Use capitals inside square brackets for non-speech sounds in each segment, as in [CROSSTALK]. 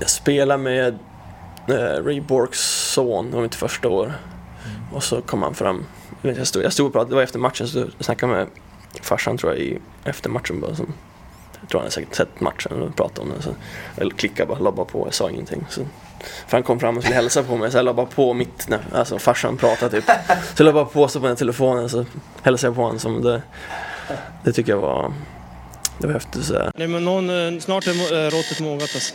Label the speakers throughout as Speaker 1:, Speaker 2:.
Speaker 1: jag spelade med eh, Ray Borks son, det var mitt första år.
Speaker 2: Mm.
Speaker 1: Och så kom han fram, jag, stod, jag stod och pratade, det var efter matchen, så jag snackade med farsan tror jag i, efter matchen bara. Så, jag tror han hade säkert sett matchen och pratat om den. Så, jag klickade bara, la bara på, jag sa ingenting. Så, för han kom fram och skulle hälsa på mig, så jag la bara på mitt, när, alltså farsan pratade typ. Så jag la bara på så på den telefonen så hälsade jag på honom. Som det, det tycker jag var, det var häftigt. Så här.
Speaker 3: Nej, men någon, eh, snart är eh, råttet mogat alltså.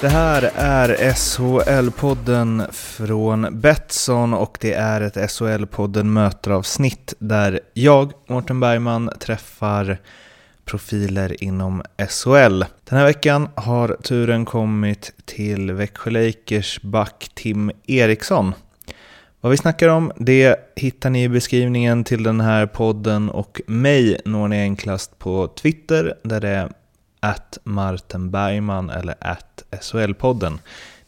Speaker 2: Det här är SHL-podden från Betsson och det är ett SHL-podden möteravsnitt där jag, Mårten Bergman, träffar profiler inom SHL. Den här veckan har turen kommit till Växjö Lakers back Tim Eriksson. Vad vi snackar om det hittar ni i beskrivningen till den här podden och mig når ni enklast på Twitter där det är at Martin Bergman eller at SHL-podden.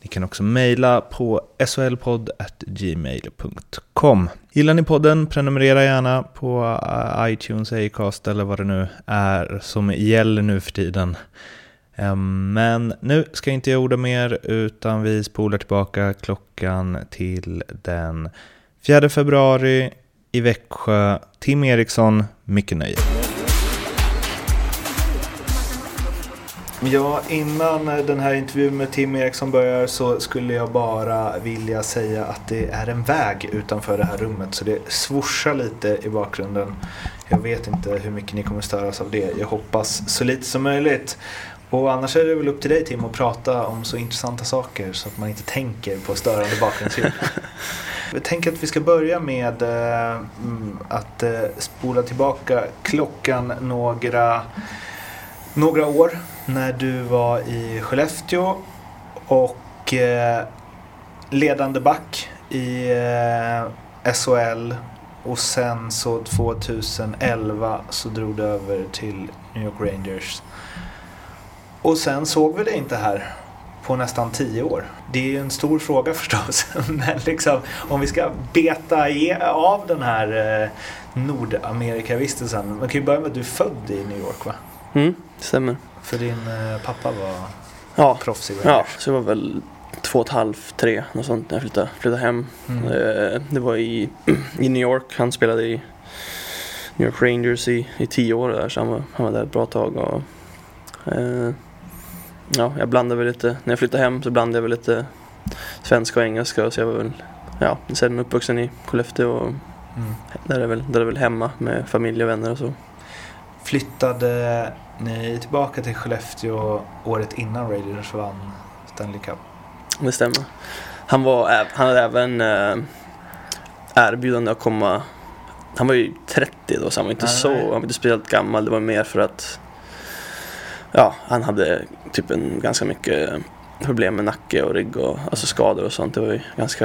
Speaker 2: Ni kan också mejla på solpodd.gmail.com. Gillar ni podden, prenumerera gärna på eh, iTunes, Acast eller vad det nu är som gäller nu för tiden. Ehm, men nu ska jag inte jag orda mer utan vi spolar tillbaka klockan till den 4 februari i Växjö. Tim Eriksson, mycket nöje. Ja, innan den här intervjun med Tim Eriksson börjar så skulle jag bara vilja säga att det är en väg utanför det här rummet så det swoshar lite i bakgrunden. Jag vet inte hur mycket ni kommer störas av det. Jag hoppas så lite som möjligt. Och annars är det väl upp till dig Tim att prata om så intressanta saker så att man inte tänker på störande bakgrundsljud. [LAUGHS] Jag tänker att vi ska börja med eh, mm, att eh, spola tillbaka klockan några, några år när du var i Skellefteå och eh, ledande back i eh, SHL och sen så 2011 så drog du över till New York Rangers. Och sen såg vi dig inte här på nästan tio år. Det är ju en stor fråga [LAUGHS] förstås. Men liksom, om vi ska beta av den här eh, Nordamerikavistelsen. Man kan ju börja med att du är född i New York va?
Speaker 1: Mm, stämmer.
Speaker 2: För din eh, pappa var
Speaker 1: Ja,
Speaker 2: proffs i
Speaker 1: ja,
Speaker 2: Rangers.
Speaker 1: så jag var väl två och ett halvt, tre, något sånt när jag flyttade, flyttade hem.
Speaker 2: Mm.
Speaker 1: Eh, Det var i, [CLEARS THROAT] i New York, han spelade i New York Rangers i, i tio år där, så han var, han var där ett bra tag. Och, eh, ja, jag blandade väl lite, när jag flyttade hem så blandade jag väl lite svenska och engelska, så jag var väl, ja, sen uppvuxen i Skellefteå och
Speaker 2: Mm.
Speaker 1: där är, väl, där är väl hemma med familj och vänner och så.
Speaker 2: Flyttade ni tillbaka till Skellefteå året innan Rangers vann Stanley Cup?
Speaker 1: Det stämmer. Han, var, han hade även eh, erbjudande att komma han var ju 30 då så han var inte
Speaker 2: Nej.
Speaker 1: så, han var inte speciellt gammal. Det var mer för att ja, han hade typ en ganska mycket problem med nacke och rygg och alltså skador och sånt. Det var ju ganska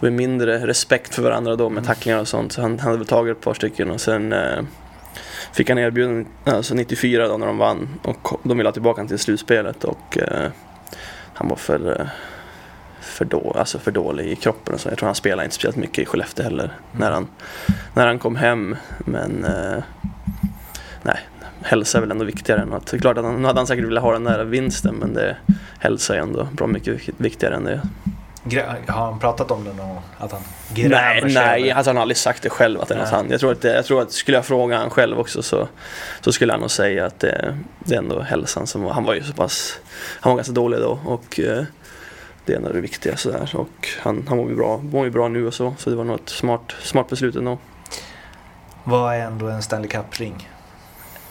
Speaker 1: det var mindre respekt för varandra då med
Speaker 2: Mm.
Speaker 1: tacklingar och sånt. Så han, han hade väl tagit ett par stycken och sen eh, fick han erbjudande alltså 94 då när de vann och de ville ha tillbaka honom till slutspelet och eh, han var för, eh, för, då, alltså för dålig i kroppen och så. Jag tror han spelade inte speciellt mycket i Skellefteå heller när, han, när han kom hem. Men eh, nej, hälsa är väl ändå viktigare än att... Klart att han, hade han säkert velat ha den där vinsten men det, hälsa är ändå bra mycket viktigare än det.
Speaker 2: Har han pratat om det någon gång? Att han
Speaker 1: Nej,
Speaker 2: sig
Speaker 1: nej
Speaker 2: över-
Speaker 1: alltså han har aldrig sagt det själv att det är något
Speaker 2: Nej.
Speaker 1: han. Jag tror att, jag tror att skulle jag fråga han själv också så, så skulle han nog säga att det, det är ändå hälsan som han var ju så pass, han var ganska dålig då och eh, det är ändå det viktiga sådär och han, han mår ju bra, mår ju bra nu och så så det var nog ett smart, smart beslut ändå.
Speaker 2: Vad är ändå en Stanley Cup-ring?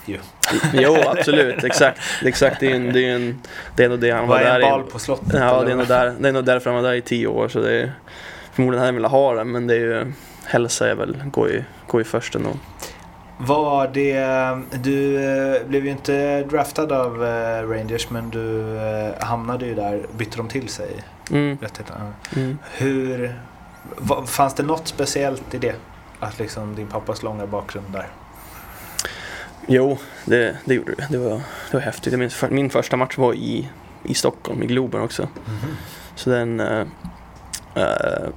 Speaker 2: Ju. [LAUGHS]
Speaker 1: Jo absolut, exakt, exakt det är, en, det är, en, det är ändå det han var där i.
Speaker 2: bal på slottet?
Speaker 1: Ja,
Speaker 2: eller
Speaker 1: det är, nog där, det är nog därför han var där i tio år. Så det är, förmodligen hade han velat ha den, men det är ju, hälsa är väl, går ju, går ju först ändå.
Speaker 2: Var det, du eh, blev ju inte draftad av eh, Rangers men du eh, hamnade ju där, bytte de till sig
Speaker 1: Mm, mm.
Speaker 2: Hur, fanns det något speciellt i det? Att liksom din pappas långa bakgrund där?
Speaker 1: Jo, det, det gjorde det. Det var, det var häftigt. Minns, för, min första match var i, i Stockholm, i Globen också. Så den... Eh, eh,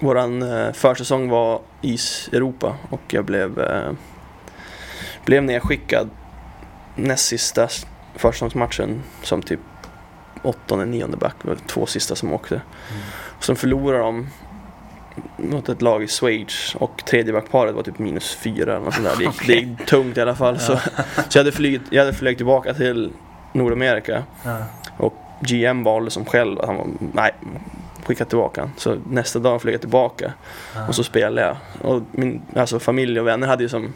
Speaker 1: våran eh, försäsong var is Europa och jag blev, eh, blev nedskickad näst sista försäsongsmatchen som typ åttonde, nionde back. Det var två sista som åkte. Och sen förlorade de mot ett lag i Schweiz och tredje backparet var typ minus fyra eller något sånt där. Det gick, det gick [LAUGHS] tungt i alla fall. Så, [LAUGHS] så jag hade flugit, jag hade flugit tillbaka till Nordamerika.
Speaker 2: Ja.
Speaker 1: GM valde som själv att han var, nej, skicka tillbaka han. Så nästa dag flög jag tillbaka och så spelade jag. Och min alltså, familj och vänner hade ju som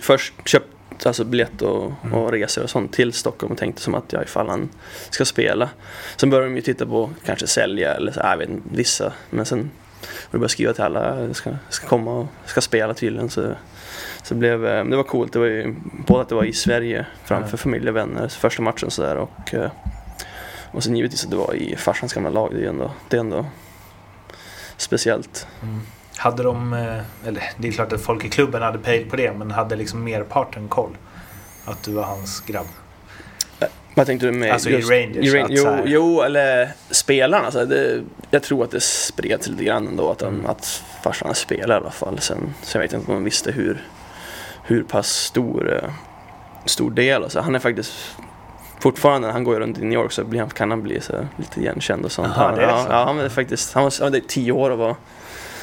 Speaker 1: först köpt alltså, biljett och, och resor och sånt till Stockholm och tänkte som att jag ifall han ska spela. Sen började de ju titta på kanske sälja eller så, jag vet inte, vissa. Men sen och började skriva till alla, ska, ska komma och ska spela tydligen. Så, så blev, eh, det var coolt, det var ju både att det var i Sverige framför
Speaker 2: Ja.
Speaker 1: familj och vänner, första matchen sådär och eh, och sen givetvis att det var i farsans gamla lag, det är ju ändå, det är ändå speciellt.
Speaker 2: Mm. Hade de, eh, eller det är klart att folk i klubben hade pejl på det, men hade liksom merparten koll? Att du var hans grabb?
Speaker 1: Vad tänkte du med
Speaker 2: Alltså i Rangers,
Speaker 1: Ran-
Speaker 2: att
Speaker 1: jo,
Speaker 2: så här-
Speaker 1: jo, eller spelarna. Alltså, det, jag tror att det spreds lite grann ändå att,
Speaker 2: Mm.
Speaker 1: att farsan spelade i alla fall. Sen, sen vet jag inte om de visste hur, hur pass stor, eh, stor del. Alltså, han är faktiskt fortfarande, han går runt i New York så blir han, kan han bli så lite igenkänd och sånt.
Speaker 2: Jaha,
Speaker 1: han,
Speaker 2: det är
Speaker 1: ja,
Speaker 2: så.
Speaker 1: ja, han är faktiskt, han var, han var tio år och var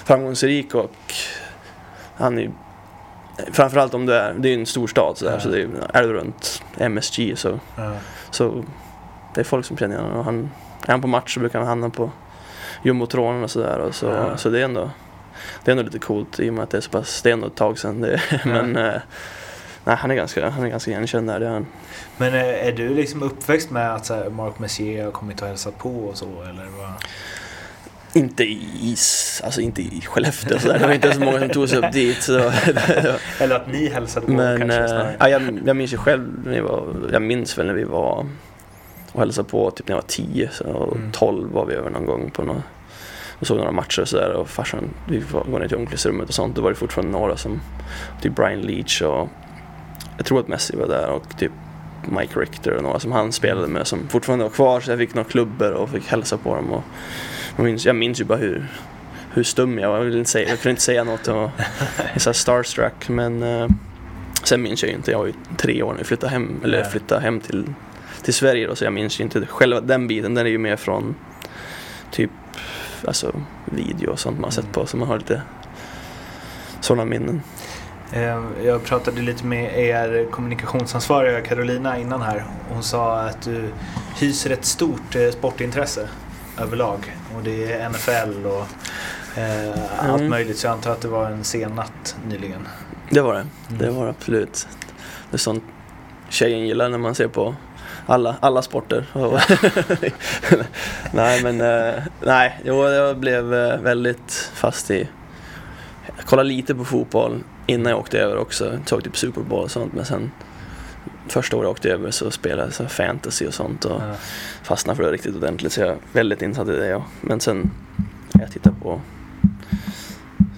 Speaker 1: framgångsrik och han är ju Framförallt om du är, det är ju en stor stad så, där,
Speaker 2: Ja.
Speaker 1: så det är, är du runt MSG så
Speaker 2: Ja.
Speaker 1: Så det är folk som känner igen honom. och han, är han på match så brukar han hamna på jumbotronen och sådär. Så,
Speaker 2: Ja.
Speaker 1: så det är ändå det är ändå lite coolt i och med att det är så pass, det är ändå ett tag sedan. Det, men eh, nej, han är ganska, han är ganska igenkänd där. Det är han.
Speaker 2: Men eh, är du liksom uppväxt med att så här, Mark Messier har kommit och hälsat på och så? Eller vad?
Speaker 1: Inte i is, alltså inte i Skellefteå och sådär. Det var inte så många som tog sig upp dit. Så, [LAUGHS]
Speaker 2: Eller att ni hälsade på
Speaker 1: men
Speaker 2: kanske snarare?
Speaker 1: ja, jag, jag minns ju själv, när vi var, jag minns väl när vi var och hälsade på typ när jag var 10 så, och
Speaker 2: Mm.
Speaker 1: 12 var vi över någon gång på någon, och såg några matcher och sådär och farsan, vi var- ner till omklädningsrummet och sånt. Då var det fortfarande några som, typ Brian Leach och jag tror att Messi var där och typ Mike Richter och några som han spelade med som fortfarande var kvar så jag fick några klubbor och fick hälsa på dem. Och jag, minns, jag minns ju bara hur, hur stum jag var. Jag, ville inte säga, jag kunde inte säga något och [LAUGHS] jag så här starstruck men eh, sen minns jag ju inte. Jag var ju tre år när vi flyttade hem, eller flyttade hem till, till Sverige då så jag minns ju inte själva den biten. Den är ju mer från typ alltså video och sånt man har sett på så man har lite sådana minnen.
Speaker 2: Eh, Jag pratade lite med er kommunikationsansvariga Carolina innan här. Hon sa att du hyser ett stort eh, sportintresse överlag. Och det är NFL och eh, allt
Speaker 1: Mm.
Speaker 2: möjligt. Så jag antar att det var en sen natt nyligen.
Speaker 1: Det var det. Det
Speaker 2: Mm.
Speaker 1: var det absolut. Det är sånt tjejen gillar när man ser på alla, alla sporter. [LAUGHS] [LAUGHS] Nej men, eh, nej, jo, jag blev eh, väldigt fast i... Jag kollade lite på fotboll innan jag åkte över också. Jag såg typ Super Bowl och sånt men sen första året jag åkte över så spelade jag så fantasy och sånt och
Speaker 2: Ja.
Speaker 1: fastnade för det riktigt ordentligt så jag är väldigt insatt i det. Ja. Men sen, jag tittar på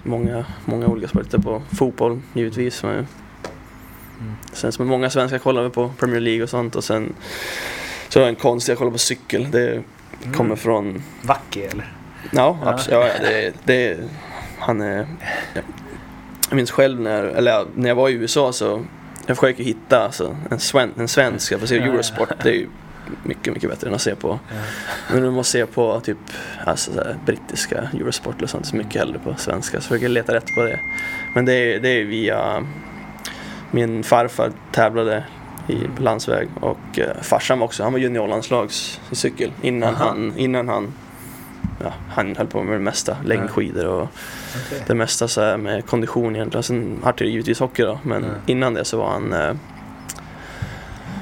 Speaker 1: många, många olika sporter. Jag tittar på fotboll givetvis. Men
Speaker 2: Mm.
Speaker 1: Sen som många svenskar kollar vi på Premier League och sånt och sen så är det en konst, jag kollar på cykel. Det kommer
Speaker 2: Mm.
Speaker 1: från,
Speaker 2: Vacke eller?
Speaker 1: ja,
Speaker 2: Ja.
Speaker 1: absolut, ja, det, det, han är, jag minns själv när, eller när jag var i USA så jag försöker hitta alltså, en, sven, en svensk, jag får se
Speaker 2: Ja, ja.
Speaker 1: Eurosport, det är ju mycket, mycket bättre än att se på men du måste se på typ alltså, så här, brittiska Eurosport eller sånt, så mycket hellre på svenska. Så jag försöker leta rätt på det. Men det är, det är via min farfar tävlade i landsväg och eh, farsan också, han var juniorlandslags i cykel innan
Speaker 2: Aha.
Speaker 1: han, innan han Ja, han höll på med det mesta, längdskidor och
Speaker 2: Okej.
Speaker 1: det mesta så här med kondition egentligen. Sen har det givetvis hockey då, men
Speaker 2: Ja.
Speaker 1: innan det så var han eh,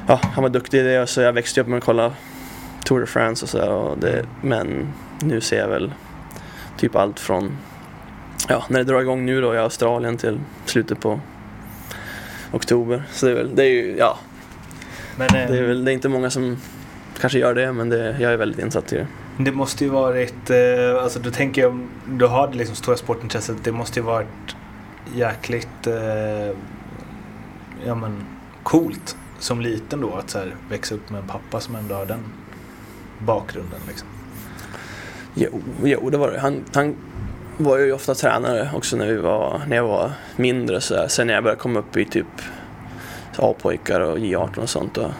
Speaker 1: Ja, han var duktig i det så jag växte upp med att kolla Tour de France och så där, och det, Men nu ser jag väl typ allt från Ja, när det drar igång nu då i Australien till slutet på oktober. Så det är väl, det är ju, ja,
Speaker 2: Men
Speaker 1: det är
Speaker 2: eh,
Speaker 1: väl, det är inte många som kanske gör det, men det, jag är väldigt insatt i det.
Speaker 2: det måste ju varit, eh, alltså då tänker jag du har det liksom stora sportintresset, det måste ju varit jäkligt eh, ja, men, coolt som liten då att så här, växa upp med en pappa som ändå har den bakgrunden. Liksom.
Speaker 1: Jo, jo det var det. Han, han var ju ofta tränare också när, vi var, när jag var mindre. Så där. Sen när jag började komma upp i typ A-pojkar och J18 och sånt. Och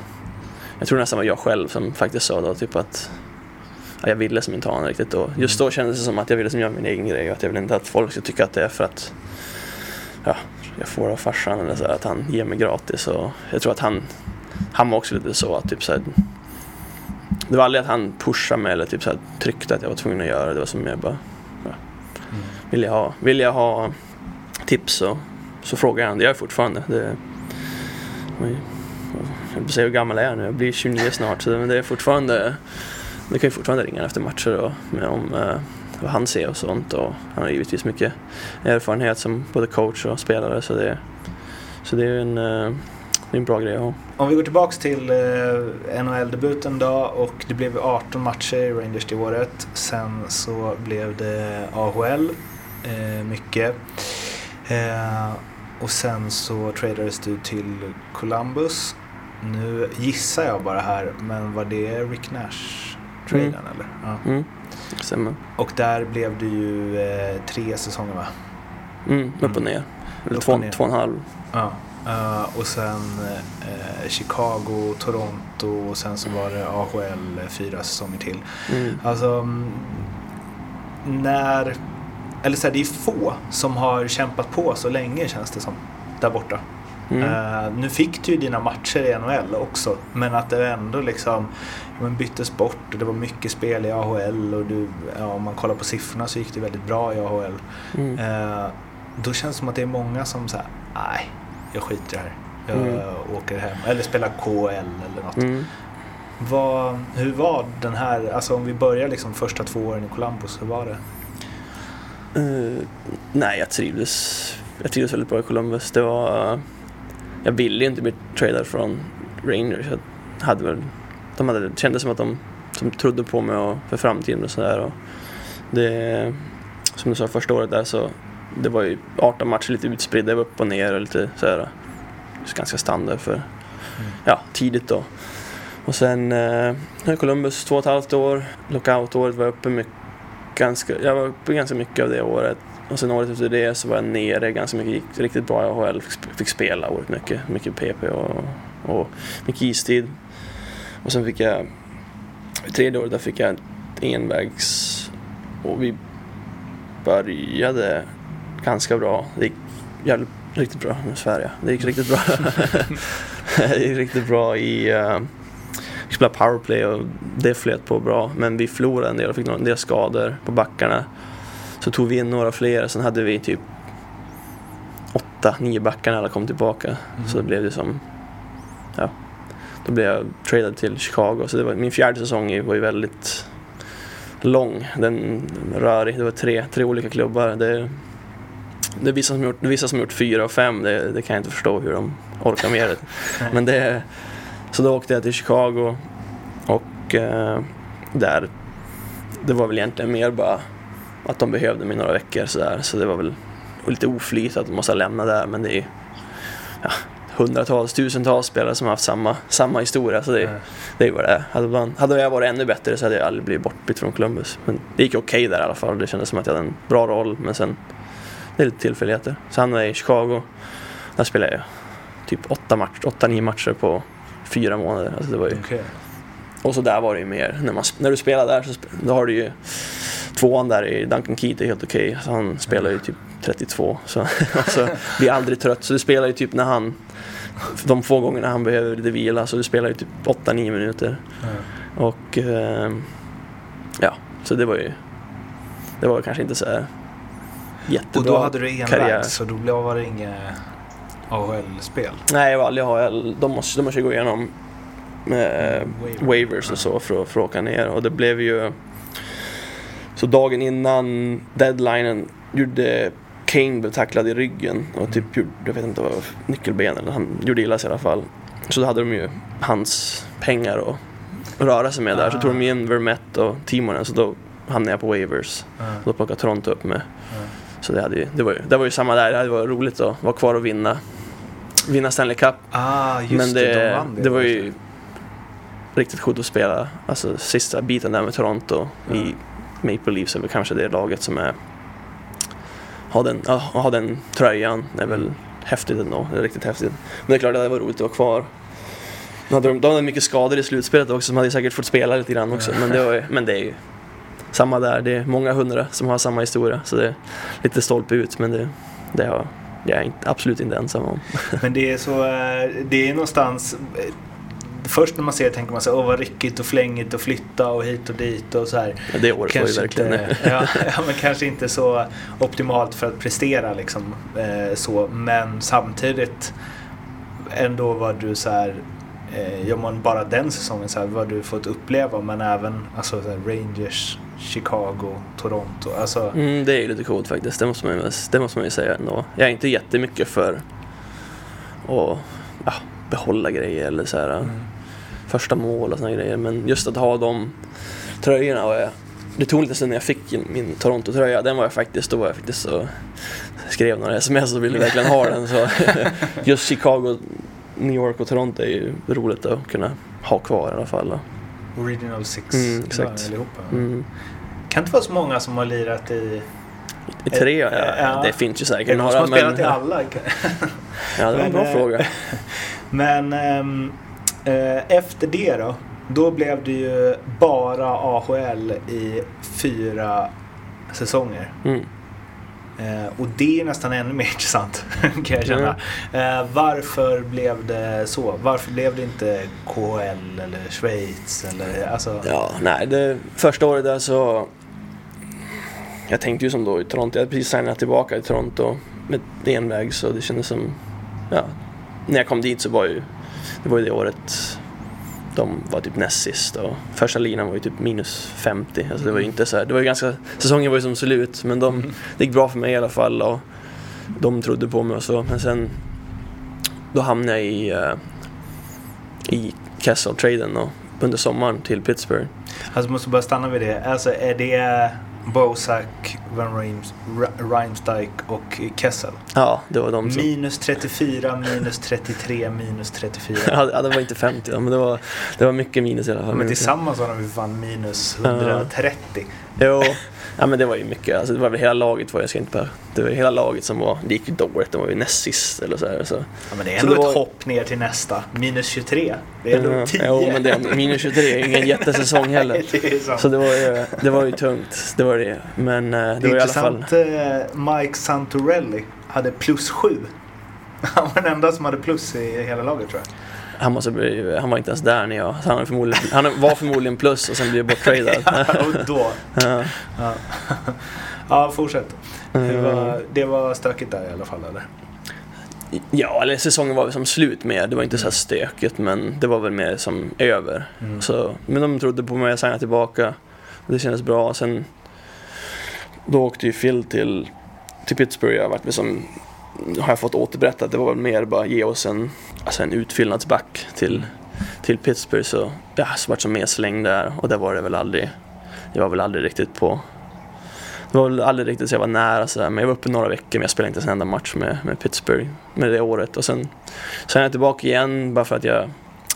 Speaker 1: jag tror nästan var jag själv som faktiskt sa då typ att ja, jag ville som inte ha riktigt. Och just då kändes det som att jag ville som göra min egen grej och att jag ville inte att folk skulle tycka att det är för att ja, jag får av farsan eller så här, att han ger mig gratis. Och jag tror att han, han var också lite så att typ så här, det var aldrig att han pushade mig eller typ så här, tryckte att jag var tvungen att göra det. Det var som jag bara, ja. vill, jag ha, vill jag ha tips så, så frågar jag han. Det gör jag fortfarande. Det, jag vill säga hur gammal jag är nu, jag blir 29 snart. Så men det är fortfarande, det kan ju fortfarande ringa efter matcher och, med om eh, vad han ser och sånt. Och han har givetvis mycket erfarenhet som både coach och spelare. Så det, så det är en, eh, det är en bra grej att ha.
Speaker 2: Om vi går tillbaks till eh, NHL-debuten då och det blev 18 matcher i Rangers det året. Sen så blev det AHL, eh, mycket. Eh, och sen så tradades du till Columbus. Nu gissar jag bara här, men var det Rick Nash-traden
Speaker 1: Mm.
Speaker 2: eller? Ja.
Speaker 1: Mm, stämmer.
Speaker 2: Och där blev det ju eh, tre säsonger va?
Speaker 1: Mm, upp och ner. Eller
Speaker 2: Upp
Speaker 1: två,
Speaker 2: ner.
Speaker 1: två och en halv.
Speaker 2: Ja. Eh, och sen eh, Chicago, Toronto och sen så var det AHL eh, fyra säsonger till.
Speaker 1: Mm.
Speaker 2: Alltså, mm, när... Eller så här, det är få som har kämpat på så länge känns det som, där borta.
Speaker 1: Mm.
Speaker 2: Eh, nu fick du ju dina matcher i NHL också, men att det ändå liksom men byttes bort och det var mycket spel i AHL och du, ja, om man kollar på siffrorna så gick det väldigt bra i AHL.
Speaker 1: Mm.
Speaker 2: Eh, då känns det som att det är många som säger nej, jag skiter i det här. Jag
Speaker 1: Mm.
Speaker 2: åker hem. Eller spelar KL eller något.
Speaker 1: Mm.
Speaker 2: Vad, hur var den här, alltså om vi börjar liksom första två åren i Columbus, hur var det?
Speaker 1: Eh, nej, jag trivdes, jag trivdes väldigt bra i Columbus. Det var, jag ville ju inte bli tradad från Rangers. Jag hade väl, de hade, det kändes som att de, de trodde på mig och för framtiden och sådär. Det, som du sa första året där så det var ju 18 matcher lite utspridda, upp och ner och lite sådär. Ganska standard för, ja, tidigt då. Och sen eh, Columbus två och ett halvt år, lockout-året var jag uppe mycket ganska, jag var uppe ganska mycket av det året. Och sen året efter det så var jag nere ganska mycket, gick riktigt bra i AHL, fick, sp- fick spela året mycket, mycket PP och, och mycket istid. Och sen fick jag, tredje året där fick jag envägs och vi började ganska bra. Det gick jävligt, riktigt bra, nu svär jag. Det gick riktigt bra. [LAUGHS] det gick riktigt bra i uh, vi spelade powerplay och det flöt på bra. Men vi förlorade en del och fick några- en del skador på backarna. Så tog vi in några fler. Sen hade vi typ åtta, nio backar när alla kom tillbaka. Så det blev det som... Ja. Då blev jag tradad till Chicago. Så det var, min fjärde säsong var ju väldigt lång. Den rörig. Det var tre, tre olika klubbar. Det, det, är vissa som gjort, vissa som gjort fyra och fem. Det, det kan jag inte förstå hur de orkar med det. [LAUGHS] Men det... Så då åkte jag till Chicago och eh, där, det var väl egentligen mer bara att de behövde mig några veckor sådär. Så det var väl lite oflyt att de måste lämna där men det är ja, hundratals, tusentals spelare som har haft samma, samma historia. Så det,
Speaker 2: Mm.
Speaker 1: det är ju vad det är. Hade, man, hade jag varit ännu bättre så hade jag aldrig blivit bortbytt från Columbus. Men det gick okej där i alla fall. Det kändes som att jag hade en bra roll men sen det är lite tillfälligheter. Så hamnade jag i Chicago. Där spelade jag typ åtta, match, åtta nio matcher på fyra månader. Alltså det var ju,
Speaker 2: Okej.
Speaker 1: och så där var det ju mer. När, man, när du spelar där så då har du ju tvåan där i Duncan Keith är helt okej. Så han spelar ju typ 32. Så [LAUGHS] alltså, blir aldrig trött. Så du spelar ju typ när han de få gångerna han behöver lite vila så du spelar ju typ 8-9 minuter. Och ehm, ja, så det var ju det var kanske inte så här jättebra
Speaker 2: Och då hade du enväg, så då blev- det inget AHL-spel?
Speaker 1: Nej, jag var aldrig AHL. De måste, de måste gå igenom eh,
Speaker 2: Waiver.
Speaker 1: waivers och så för för att åka ner. Och det blev ju... Så dagen innan deadlinen gjorde Kane blev tacklad i ryggen och typ gjorde, jag vet inte vad, nyckelben eller han gjorde illa sig i alla fall. Så då hade de ju hans pengar att röra sig med där. Så
Speaker 2: Ah.
Speaker 1: tog de in Vermette och Timonen så då hamnade jag på waivers.
Speaker 2: Ja.
Speaker 1: Då plockade Toronto upp mig.
Speaker 2: Ja.
Speaker 1: Så det, hade ju, det, var ju, det var ju samma där, det varit roligt att vara kvar och vinna. Vinna Stanley Cup.
Speaker 2: Ah, just
Speaker 1: Men
Speaker 2: det,
Speaker 1: det,
Speaker 2: de det.
Speaker 1: det var ju riktigt coolt att spela. Alltså sista biten där med Toronto i Maple Leafs är väl kanske det laget som är... Ha den, ja, ha den tröjan är väl häftigt ändå. Det är riktigt häftigt. Men det är klart att det var roligt att vara kvar. De hade, de hade mycket skador i slutspelet också, som hade säkert fått spela lite grann också. Men det, var, men det är ju samma där. Det är många hundra som har samma historia. Så det är lite stolpe ut, men det, det har jag är inte, absolut inte ensam om.
Speaker 2: Men det är så, eh, det är någonstans Först när man ser det tänker man så åh vad ryckigt och flängigt och flytta och hit och dit och så här.
Speaker 1: Ja, Det året var ju verkligen...
Speaker 2: inte, [LAUGHS] ja, ja, men kanske inte så optimalt för att prestera liksom eh, så. Men samtidigt ändå var du så här, eh, ja men bara den säsongen så här, vad du fått uppleva men även alltså, så här, Rangers, Chicago, Toronto. Alltså,
Speaker 1: Mm, det är ju lite coolt faktiskt, det måste man ju, det måste man ju säga ändå. Jag är inte jättemycket för att ja, behålla grejer eller så här, första mål och såna grejer. Men just att ha de tröjorna och jag, det tog lite stund när jag fick in min Toronto-tröja. Den var jag faktiskt, då var jag faktiskt så skrev några sms och ville verkligen ha den. Så [LAUGHS] just Chicago, New York och Toronto är ju roligt att kunna ha kvar i alla fall.
Speaker 2: Original Six,
Speaker 1: Mm, exakt. Mm.
Speaker 2: Kan inte vara så många som har lirat i...
Speaker 1: I tre, ja,
Speaker 2: Ja.
Speaker 1: det finns ju
Speaker 2: Är
Speaker 1: säkert
Speaker 2: det någon som
Speaker 1: några.
Speaker 2: har
Speaker 1: Men,
Speaker 2: spelat i alla? [LAUGHS]
Speaker 1: ja, det var en
Speaker 2: Men,
Speaker 1: bra
Speaker 2: eh,
Speaker 1: fråga. [LAUGHS]
Speaker 2: Men ehm, eh, efter det då? Då blev det ju bara AHL i fyra säsonger.
Speaker 1: Mm.
Speaker 2: Eh, och det är nästan ännu mer [LAUGHS] intressant kan jag känna. Eh, varför blev det så? Varför blev det inte KHL eller Schweiz? Eller, alltså,
Speaker 1: Ja, nej, det, första året där så... Jag tänkte ju som då i Toronto, jag hade precis signat tillbaka i Toronto med enväg så det kändes som... Ja, när jag kom dit så var ju... Det var ju det året de var typ näst sist och första linan var ju typ minus 50. Alltså det var ju inte så här, det var ju ganska... Säsongen var ju som slut men de, det gick bra för mig i alla fall och de trodde på mig och så. Men sen... Då hamnade jag i... eh, i Kessel-traden under sommaren till Pittsburgh.
Speaker 2: alltså måste bara stanna vid det. Alltså är det Bozak, Van Reims, och Kessel?
Speaker 1: Ja, det var de som...
Speaker 2: Minus 34, minus 33, minus 34.
Speaker 1: Ja, det var inte 50 då, men det var, det var mycket minus i alla fall.
Speaker 2: Men tillsammans har de ju fan minus
Speaker 1: Ja.
Speaker 2: 130.
Speaker 1: Jo, ja, men det var ju mycket. Alltså, det var väl hela laget var jag inte bara, Det var hela laget som var, det gick ju dåligt. De var ju näst sist eller så här. Så.
Speaker 2: Ja, men det är ändå
Speaker 1: det
Speaker 2: ett
Speaker 1: var-
Speaker 2: hopp ner till nästa. Minus 23. Det är ändå
Speaker 1: Ja,
Speaker 2: 10.
Speaker 1: Jo, men det, minus 23 är ju ingen [LAUGHS] jättesäsong heller.
Speaker 2: det är.
Speaker 1: Så det var ju, det var ju tungt. Det var det. Men eh, det var i alla fall...
Speaker 2: Eh, Mike Santorelli hade plus 7. [LAUGHS] Han var den enda som hade plus i hela laget tror jag.
Speaker 1: Han, måste bli, han var inte ens där när jag... Han, var förmodligen, han var förmodligen plus och sen blev borttradad. [LAUGHS]
Speaker 2: och då.
Speaker 1: Ja.
Speaker 2: Ja, ja fortsätt. Det
Speaker 1: Mm.
Speaker 2: var, det var stökigt där i alla fall eller?
Speaker 1: Ja, eller säsongen var väl som slut med. Det var inte så här stökigt, men det var väl mer som över.
Speaker 2: Mm.
Speaker 1: Så, men de trodde på mig, jag signade tillbaka. Och det kändes bra. Sen då åkte ju Phil till, till Pittsburgh. Jag varit liksom, har jag fått återberättat. Det var väl mer bara ge oss en, alltså en utfyllnadsback till, till Pittsburgh. Så ja, så vart som mer släng där. Och det var det väl aldrig. Jag var väl aldrig riktigt på det var väl aldrig riktigt så jag var nära sådär, men jag var uppe några veckor men jag spelade inte en enda match med, med Pittsburgh med det året. Och sen, sen är jag tillbaka igen bara för att jag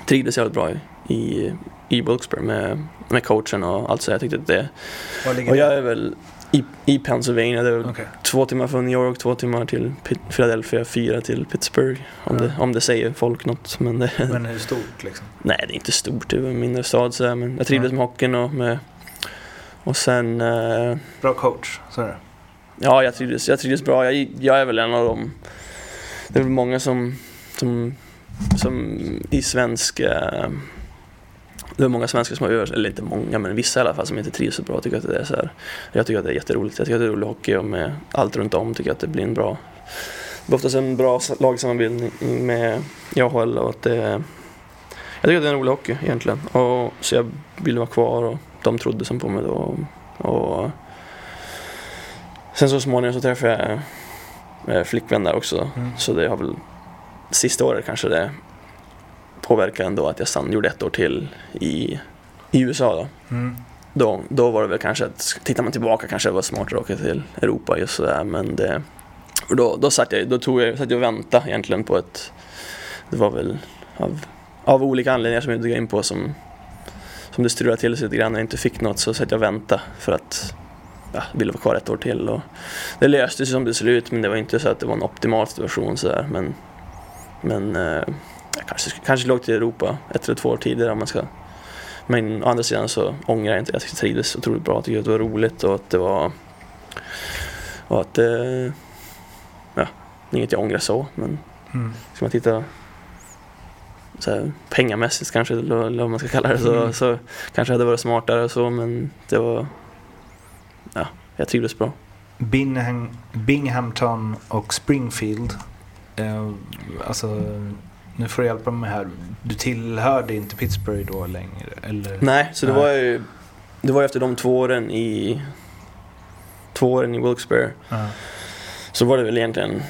Speaker 1: trivdes jävligt bra i, i, Wilkesburg med, med coachen och allt så. Jag tyckte att det...
Speaker 2: Var ligger
Speaker 1: Och jag är väl i, i Pennsylvania, det är väl
Speaker 2: Okej.
Speaker 1: två timmar från New York, två timmar till Pit- Philadelphia, fyra till Pittsburgh. Om,
Speaker 2: Ja.
Speaker 1: det, om det säger folk något. Men det,
Speaker 2: Men hur stort liksom?
Speaker 1: Nej, det är inte stort. Det är en mindre stad sådär, men jag trivdes
Speaker 2: Ja.
Speaker 1: med hockeyn och med... Och sen... Eh,
Speaker 2: Bra coach, så är det.
Speaker 1: Ja, jag trivdes, jag trivdes bra. Jag, jag är väl en av dem. Det är väl många som, som, som i svensk... eh, Det är många svenskar som har över, eller inte många, men vissa i alla fall som inte trivs så bra. Tycker att det är så här. Jag tycker att det är jätteroligt. Jag tycker att det är rolig hockey och med allt runt om tycker jag att det blir en bra... Det är oftast en bra lagsammanbindning med AHL och att det... Jag tycker att det är en rolig hockey egentligen. Och, så jag ville vara kvar och de trodde som på mig då. Och, Sen så småningom så träffade jag eh, flickvän där också.
Speaker 2: Mm.
Speaker 1: Så det har väl sista året kanske det påverkade ändå att jag stann, gjorde ett år till i, i USA då.
Speaker 2: Mm.
Speaker 1: då. Då var det väl kanske att, tittar man tillbaka kanske det var smartare att åka till Europa just sådär men det, då, då satt jag, då tog jag, satt jag och väntade egentligen på ett, det var väl av, av olika anledningar som jag inte går in på som, som det strulade till sig lite grann när jag inte fick något så satt jag och väntade för att ja, jag ville vara kvar ett år till och det löste sig som det ser ut men det var inte så att det var en optimal situation sådär men men eh, kanske, kanske låg till Europa ett eller två år tidigare om man ska men å andra sidan så ångrar jag inte. Jag trivdes otroligt bra. Jag tycker att det var roligt och att det var... Och att det... Ja, inget jag ångrar så, men
Speaker 2: Mm.
Speaker 1: ska man titta så här, pengamässigt kanske, eller vad man ska kalla det, så,
Speaker 2: Mm.
Speaker 1: så kanske det hade varit smartare och så, men det var... Ja, jag trivdes bra.
Speaker 2: Bingham, Binghamton och Springfield. Eh, alltså, nu får du hjälpa mig här. Du tillhörde inte Pittsburgh då längre? Eller?
Speaker 1: Nej, så det
Speaker 2: Nej.
Speaker 1: var ju... Det var efter de två åren i... Två åren i Wilkes-Barre
Speaker 2: Ja.
Speaker 1: Så var det väl egentligen,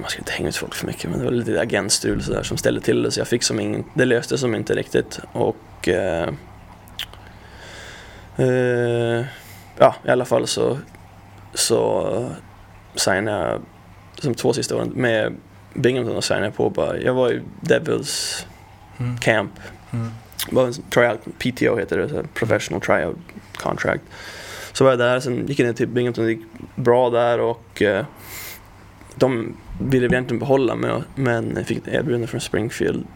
Speaker 1: man ska inte hänga ut folk för mycket, men det var lite agentstrul så där som ställde till det så jag fick som ingen, det löste som inte riktigt och eh, eh, ja i alla fall så, så signade jag som två sista åren med Binghamton och signade på bara, jag var i Devils
Speaker 2: Mm.
Speaker 1: camp
Speaker 2: Mm.
Speaker 1: var en tryout, PTO heter det, så professional tryout contract. Så var jag där, sen gick jag ner till Binghamton, det gick bra där och eh, de ville egentligen behålla mig men jag fick ett erbjudande från Springfield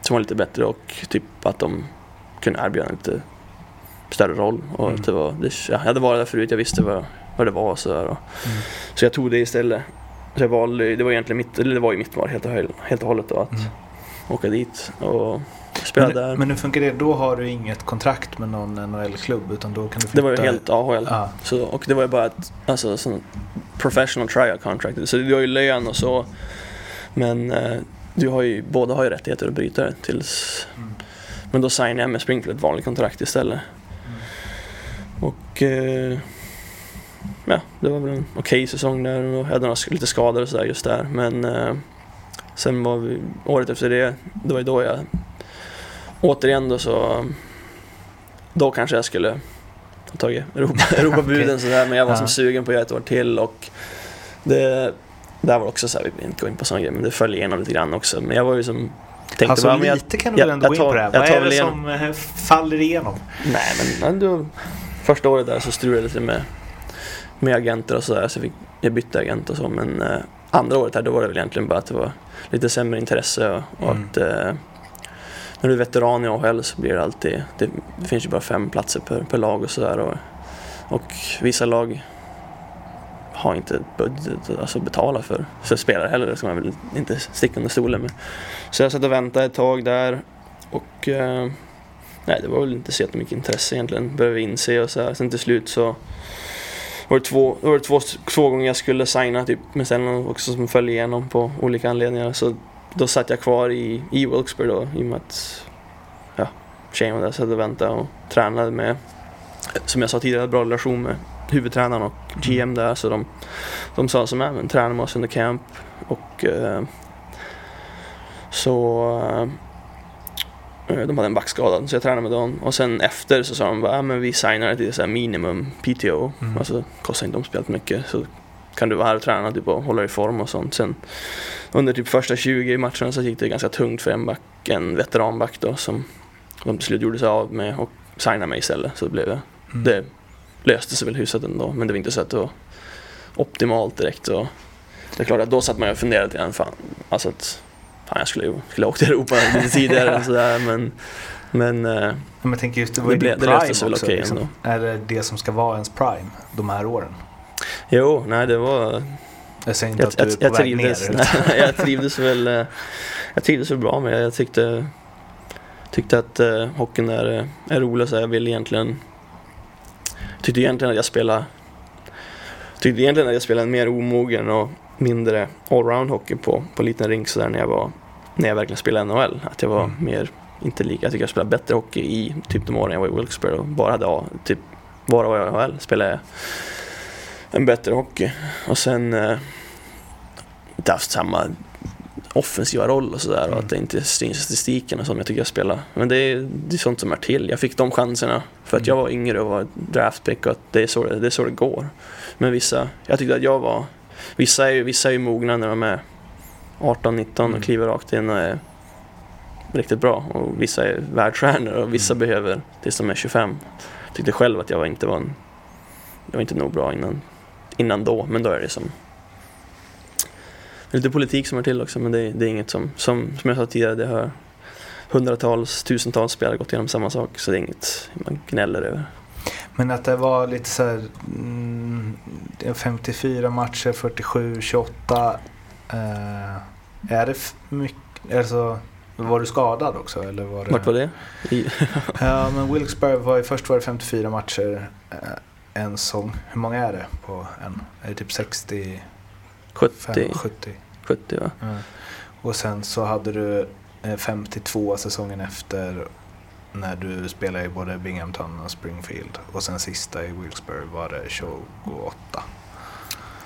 Speaker 1: som var lite bättre och typ att de kunde erbjuda en lite större roll. Och
Speaker 2: Mm.
Speaker 1: det var, det, jag hade varit där förut, jag visste vad, vad det var och så där. Och,
Speaker 2: Mm.
Speaker 1: Så jag tog det istället. Så jag valde, det var egentligen mitt, eller det var ju mitt val helt och, helt och hållet då att
Speaker 2: Mm.
Speaker 1: åka dit och spela
Speaker 2: Men,
Speaker 1: där.
Speaker 2: men hur funkar det? Då har du inget kontrakt med någon NHL-klubb utan då kan du flytta?
Speaker 1: Det var ju helt AHL.
Speaker 2: Ja.
Speaker 1: Så, och det var ju bara ett alltså, sån professional trial contract. Så du har ju lön och så. Men eh, du har ju, båda har ju rättigheter att bryta det tills...
Speaker 2: Mm.
Speaker 1: Men då signade jag med Springfield ett vanligt kontrakt istället. Och... Eh, ja, det var väl en okej säsong där och jag hade några, lite skador och sådär just där. Men eh, sen var vi, året efter det, det var ju då jag återigen då så... Då kanske jag skulle ha tagit Europa, [LAUGHS] Europabuden
Speaker 2: Okej.
Speaker 1: sådär men jag var
Speaker 2: Ja.
Speaker 1: som sugen på att göra ett år till och det... Där var också så här, vi vill inte gå in på sådana grejer, men det föll igenom lite grann också. Men jag var ju som... Tänkte
Speaker 2: Alltså
Speaker 1: bara, men jag,
Speaker 2: lite kan du
Speaker 1: jag-
Speaker 2: väl ändå
Speaker 1: jag
Speaker 2: gå in på det här.
Speaker 1: jag
Speaker 2: Vad är det som eh, faller igenom?
Speaker 1: Nej men ändå, första året där så strulade det lite med, med agenter och sådär så jag, fick, jag bytte agent och så men eh, andra året här då var det väl egentligen bara att det var lite sämre intresse och, och
Speaker 2: Mm.
Speaker 1: att eh, när du är veteran i AHL så blir det alltid, det, det finns ju bara fem platser per, per lag och sådär och, och vissa lag har inte budget alltså betala för, för spelare heller, det ska man väl inte sticka under stolen med. Så jag satt och väntade ett tag där och eh, Nej, det var väl inte så jättemycket intresse egentligen. Började inse och så här. Sen till slut så var det två, var det två, två gånger jag skulle signa typ med ställen också som föll igenom på olika anledningar. Så då satt jag kvar i, i Wilkes-Barre då i och med att ja, tjejen var där så jag väntade och tränade med, som jag sa tidigare, bra relation med huvudtränaren och GM där. Så de, de sa som är, men träna med oss under camp. Och eh, så eh, de hade en backskada så jag tränade med dem och sen efter så sa de bara, ah, men vi signar till så minimum PTO,
Speaker 2: Mm.
Speaker 1: alltså kostar inte speciellt mycket så kan du vara här och träna typ, och hålla dig i form och sånt. Sen under typ första 20 matcherna så gick det ganska tungt för en back, en veteranback då som de till slut gjorde sig av med och signade mig istället så det blev det.
Speaker 2: Mm.
Speaker 1: Det löste sig väl hyfsat ändå men det var inte så att det var optimalt direkt. Och det är klart att då satt man och funderade lite grann, fan, alltså att fan, jag skulle, skulle åkt till Europa lite tidigare än sådär men, men eh,
Speaker 2: Men tänker just det var
Speaker 1: Det
Speaker 2: ju
Speaker 1: det
Speaker 2: prime
Speaker 1: väl
Speaker 2: också.
Speaker 1: okej
Speaker 2: liksom. Är det det som ska vara ens prime de här åren?
Speaker 1: jo, nej det var
Speaker 2: Jag säger inte
Speaker 1: jag,
Speaker 2: att du är på
Speaker 1: jag,
Speaker 2: väg
Speaker 1: trivdes,
Speaker 2: ner.
Speaker 1: nej, jag trivdes väl eh, Jag trivdes väl bra med det. Jag tyckte Tyckte att eh, hockeyn där är, är rolig så jag ville egentligen Tyckte egentligen att jag spelade Tyckte egentligen att jag spelade mer omogen och mindre allround hockey på, på liten rink sådär när jag var När jag verkligen spelade NHL. Att jag var
Speaker 2: Mm.
Speaker 1: mer Inte lika, jag tycker jag spelade bättre hockey i typ de åren jag var i Wilkes-Barre och bara hade A, typ Bara var jag i AHL spelade jag en bättre hockey. Och sen eh, inte haft samma offensiva roll och sådär och att det inte syns i statistiken och som jag tycker jag spelar. Men det är, det är sånt som är till. Jag fick de chanserna för att jag var yngre och var draftpick och att det är, så, det är så det går. Men vissa, jag tyckte att jag var, vissa är ju, vissa är mogna när de är 18-19 och kliver rakt in och är riktigt bra och vissa är världsstjärnor och vissa behöver tills de är 25. Jag tyckte själv att jag var inte var en, jag var inte nog bra innan, innan då, men då är det som lite politik som är till också, men det, det är inget som, som, som jag sa tidigare, det har hundratals, tusentals spelare gått igenom samma sak, så det är inget man gnäller över.
Speaker 2: Men att det var lite så här, mm, det är 54 matcher, 47, 28. Eh, är det mycket, alltså, var du skadad också? Eller var det...
Speaker 1: Vart var det? [LAUGHS]
Speaker 2: Ja, men Wilkes-Barre var ju, först var det 54 matcher eh, en säsong. Hur många är det på en? Är det typ 65,
Speaker 1: 70,
Speaker 2: 70?
Speaker 1: 70 va?
Speaker 2: Ja. Och sen så hade du eh, 52 säsongen efter när du spelade i både Binghamton och Springfield. Och sen sista i Wilkes-Barre var det 28.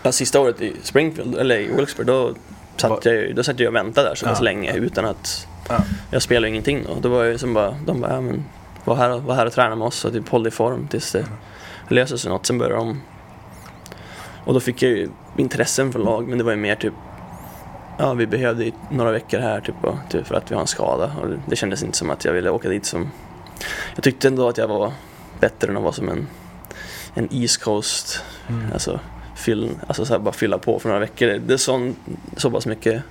Speaker 1: Ja, sista året i Springfield, eller i Wilkesburg, då satt, jag, då satt jag och väntade där så pass
Speaker 2: Ja.
Speaker 1: länge utan att
Speaker 2: Ja.
Speaker 1: jag spelade ingenting då. Då var jag som bara, de bara, ja men var här, var här och träna med oss och typ håll dig i form tills det löser sig något. Sen började de. Och då fick jag ju intressen för lag, men det var ju mer typ Ja, vi behövde några veckor här typ, och, typ för att vi har en skada och det, det kändes inte som att jag ville åka dit som Jag tyckte ändå att jag var bättre än att vara som en en East Coast
Speaker 2: Mm.
Speaker 1: Alltså, fyll, alltså så bara fylla på för några veckor. Det är sån, så pass mycket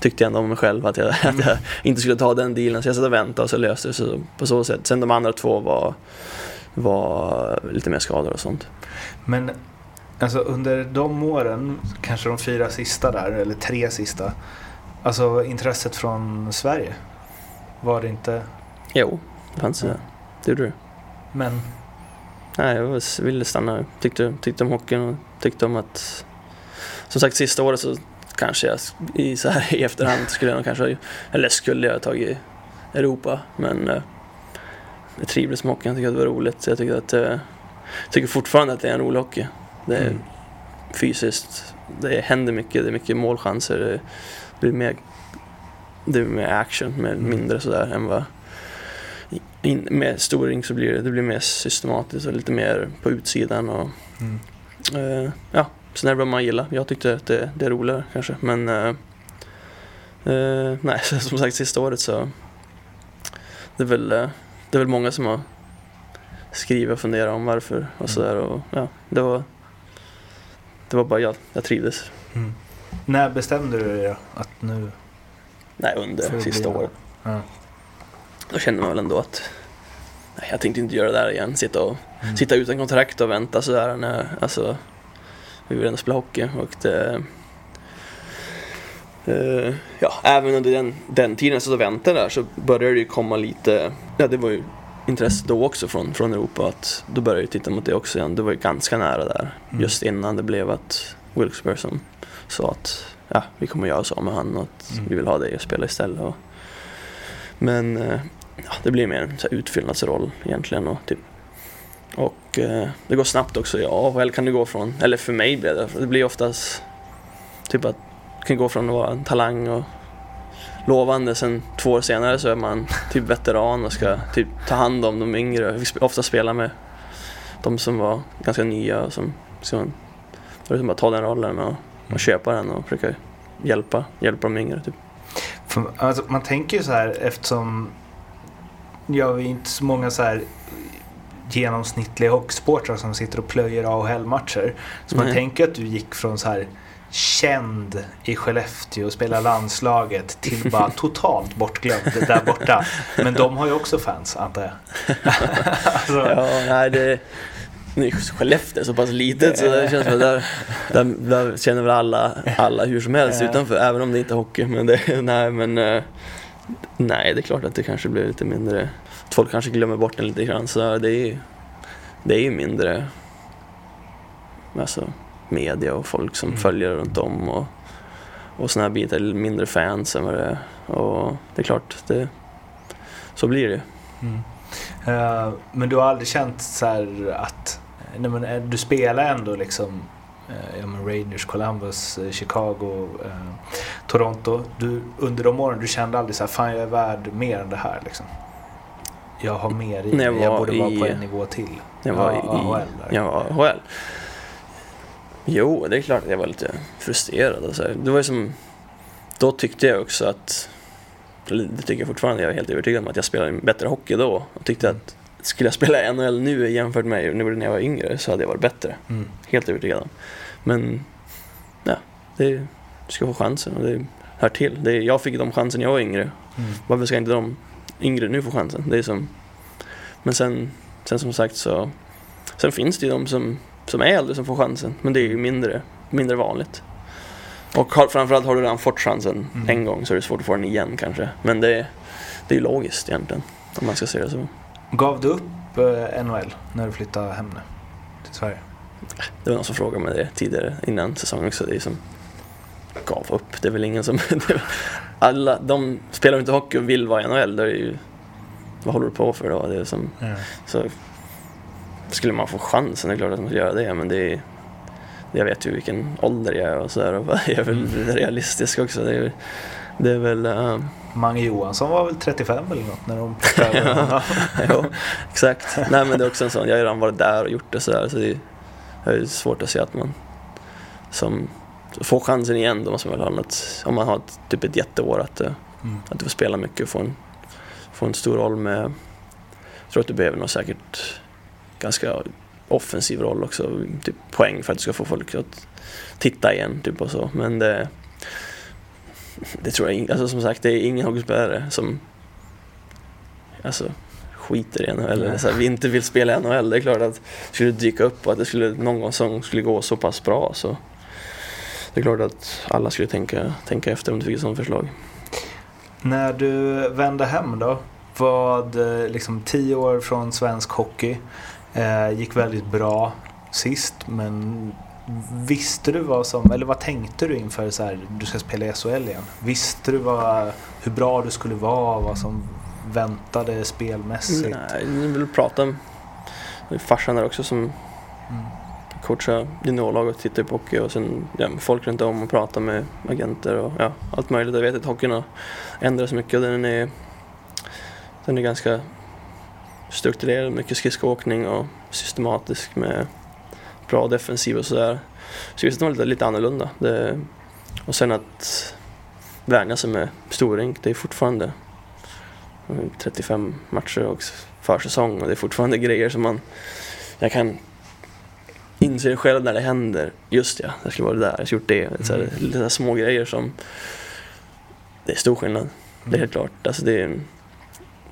Speaker 1: tyckte jag ändå om mig själv att jag, att jag inte skulle ta den dealen. Så jag satt och väntade och så löste det sig på så sätt. Sen de andra två var, var lite mer skador och sånt.
Speaker 2: Men alltså under de åren, kanske de fyra sista där, eller tre sista. Alltså intresset från Sverige. Var det inte?
Speaker 1: Jo, det fanns det. Det gjorde det.
Speaker 2: Men
Speaker 1: Nej, jag ville stanna. Tyckte, tyckte om hockeyn och tyckte om att... Som sagt, sista året så kanske jag i, så här, i efterhand skulle jag nog kanske... Eller skulle jag ha tagit Europa, men... eh, Jag trivdes med hockeyn, jag tyckte att det var roligt. Jag tycker, att, eh, tycker fortfarande att det är en rolig hockey. Det är
Speaker 2: Mm.
Speaker 1: fysiskt, det händer mycket, det är mycket målchanser. Det blir mer, det är mer action, mer,
Speaker 2: Mm.
Speaker 1: mindre sådär än vad... In, med stor rink så blir det, det blir mer systematiskt och lite mer på utsidan och
Speaker 2: mm.
Speaker 1: Eh, ja, sen är det vad man gillar. Jag tyckte att det, det är roligare kanske men eh, eh, nej, [LAUGHS] som sagt sista året så det är väl, eh, det är väl många som har skrivit och funderat om varför och sådär och ja, det var det var bara jag, jag trivdes.
Speaker 2: Mm. När bestämde du dig? Att nu...
Speaker 1: Nej, under sista
Speaker 2: bli-
Speaker 1: året.
Speaker 2: Ja.
Speaker 1: Då kände man väl ändå att nej, jag tänkte inte göra det där igen. Sitta, och,
Speaker 2: Mm.
Speaker 1: sitta utan kontrakt och vänta sådär. När, alltså, vi vill ändå spela hockey och det... eh, ja, även under den, den tiden så väntade där så började det ju komma lite... Ja, det var ju intresse då också från, från Europa. Att då började jag titta mot det också igen. Det var ju ganska nära där.
Speaker 2: Mm.
Speaker 1: Just innan det blev att Wilkesburg som sa att ja, vi kommer göra så med han och att
Speaker 2: Mm.
Speaker 1: vi vill ha dig att spela istället. Och, men eh, ja, det blir mer en så här utfyllnadsroll egentligen. Och, typ, och eh, det går snabbt också. Ja, AHL kan det gå från, eller för mig blir det, det blir oftast typ att det kan gå från att vara en talang och lovande, sen två år senare så är man typ veteran och ska typ ta hand om de yngre. Vi ofta spelar med de som var ganska nya och som, som och liksom bara ta den rollen och, och köpa den och försöka hjälpa, hjälpa de yngre. Typ.
Speaker 2: För, alltså, man tänker ju så här eftersom ja, vi är inte så många så här genomsnittliga hockeysportrar som sitter och plöjer AHL-matcher. Så man
Speaker 1: Nej.
Speaker 2: tänker att du gick från så här känd i Skellefteå och spelar landslaget till [LAUGHS] bara totalt bortglömd där borta. Men de har ju också fans antar jag. [LAUGHS] alltså,
Speaker 1: Ja, nej det... Nu är Skellefteå så pass litet så det känns att där, där, där känner väl alla, alla hur som helst utanför, även om det inte är hockey. Men det, nej, men eh, nej, det är klart att det kanske blir lite mindre, folk kanske glömmer bort den lite grann. Så det är ju, det är ju mindre alltså, media och folk som
Speaker 2: Mm.
Speaker 1: följer runt om och, och sådana här bitar, mindre fans än vad det är. Och det är klart, det, så blir det.
Speaker 2: Mm. Eh, men du har aldrig känt så här att nej, men, eh, du spelar ändå liksom eh, Rangers, Columbus, eh, Chicago, eh, Toronto. Du, under de åren du kände aldrig så här, fan jag är värd mer än det här liksom. Jag har mer i
Speaker 1: jag
Speaker 2: mig, jag
Speaker 1: var
Speaker 2: borde vara på
Speaker 1: i-
Speaker 2: en nivå till.
Speaker 1: Jag var
Speaker 2: Ja,
Speaker 1: i
Speaker 2: AHL där.
Speaker 1: Ja, AHL. Jo, det är klart att jag var lite frustrerad. Och så här. Det var ju som... Då tyckte jag också att... Det tycker jag fortfarande. Jag är helt övertygad om att jag spelade bättre hockey då. Och tyckte att skulle jag spela NHL nu jämfört med när jag var yngre så hade jag varit bättre.
Speaker 2: Mm.
Speaker 1: Helt övertygad om. Men... Ja, det är, du ska få chansen och det hör till. Det är, jag fick de chansen när jag var yngre.
Speaker 2: Mm.
Speaker 1: Varför ska inte de yngre nu få chansen? Det är som... Men sen, sen som sagt så... Sen finns det ju de som, som är äldre som får chansen. Men det är ju mindre, mindre vanligt. Och har, framförallt har du redan fått chansen
Speaker 2: Mm.
Speaker 1: en gång så är det svårt att få den igen kanske. Men det, är- det är ju logiskt egentligen. Om man ska se det så.
Speaker 2: Gav du upp eh, NHL när du flyttade hem nu till Sverige?
Speaker 1: Det var någon som frågade mig det tidigare innan säsongen också. Det är som gav upp. Det är väl ingen som... [LAUGHS] alla, de spelar inte hockey och vill vara i NHL. Då är det ju, vad håller du på för då? Det är som, så skulle man få chansen, det är klart att man skulle göra det. Men det är, jag vet ju vilken ålder jag är och sådär. Och [LAUGHS] jag är väl realistisk också. Det är, det är väl... äh,
Speaker 2: Mange Johansson var väl 35 eller något när de honom. [LAUGHS]
Speaker 1: jo, exakt. Nej men det är också en sån, jag har ju redan varit där och gjort det sådär. Så det är ju svårt att se att man som får chansen igen då måste man väl ha något, om man har ett, typ ett jätteår att, eh,
Speaker 2: Mm.
Speaker 1: att du får spela mycket och få en, få en stor roll med, jag tror att du behöver nog säkert ganska offensiv roll också, typ poäng för att du ska få folk att titta igen typ och så. Men det, det tror jag inte, alltså som sagt det är ingen hockeyspelare som alltså, skiter i NHL eller så här, vi inte vill spela i NHL. Det är klart att skulle det dyka upp och att det skulle någon gång som skulle gå så pass bra så det är klart att alla skulle tänka, tänka efter om du fick ett sådant förslag.
Speaker 2: När du vände hem då, vad eh, liksom tio år från svensk hockey, eh, gick väldigt bra sist men visste du vad som, eller vad tänkte du inför så här, du ska spela i SHL igen? Visste du vad, hur bra du skulle vara, vad som väntade spelmässigt?
Speaker 1: Nej, ni vill prata är farsan där också som
Speaker 2: Mm.
Speaker 1: coachar juniorlag och tittar på hockey och sen ja, folk runt om och pratar med agenter och ja, allt möjligt. Jag vet att hockeyn har ändrats mycket och den är, den är ganska strukturerad, mycket skridskoåkning och systematisk med bra defensiv och sådär. Så just det var lite, lite annorlunda. Det, och sen att vänja sig med storrink, det är fortfarande 35 matcher och försäsong och det är fortfarande [LAUGHS] grejer som man jag kan inse själv när det händer. Just ja, jag skulle vara där, jag skulle gjort det. Så här, lite så här små grejer som det är stor skillnad. Det är helt klart. Alltså det är, en-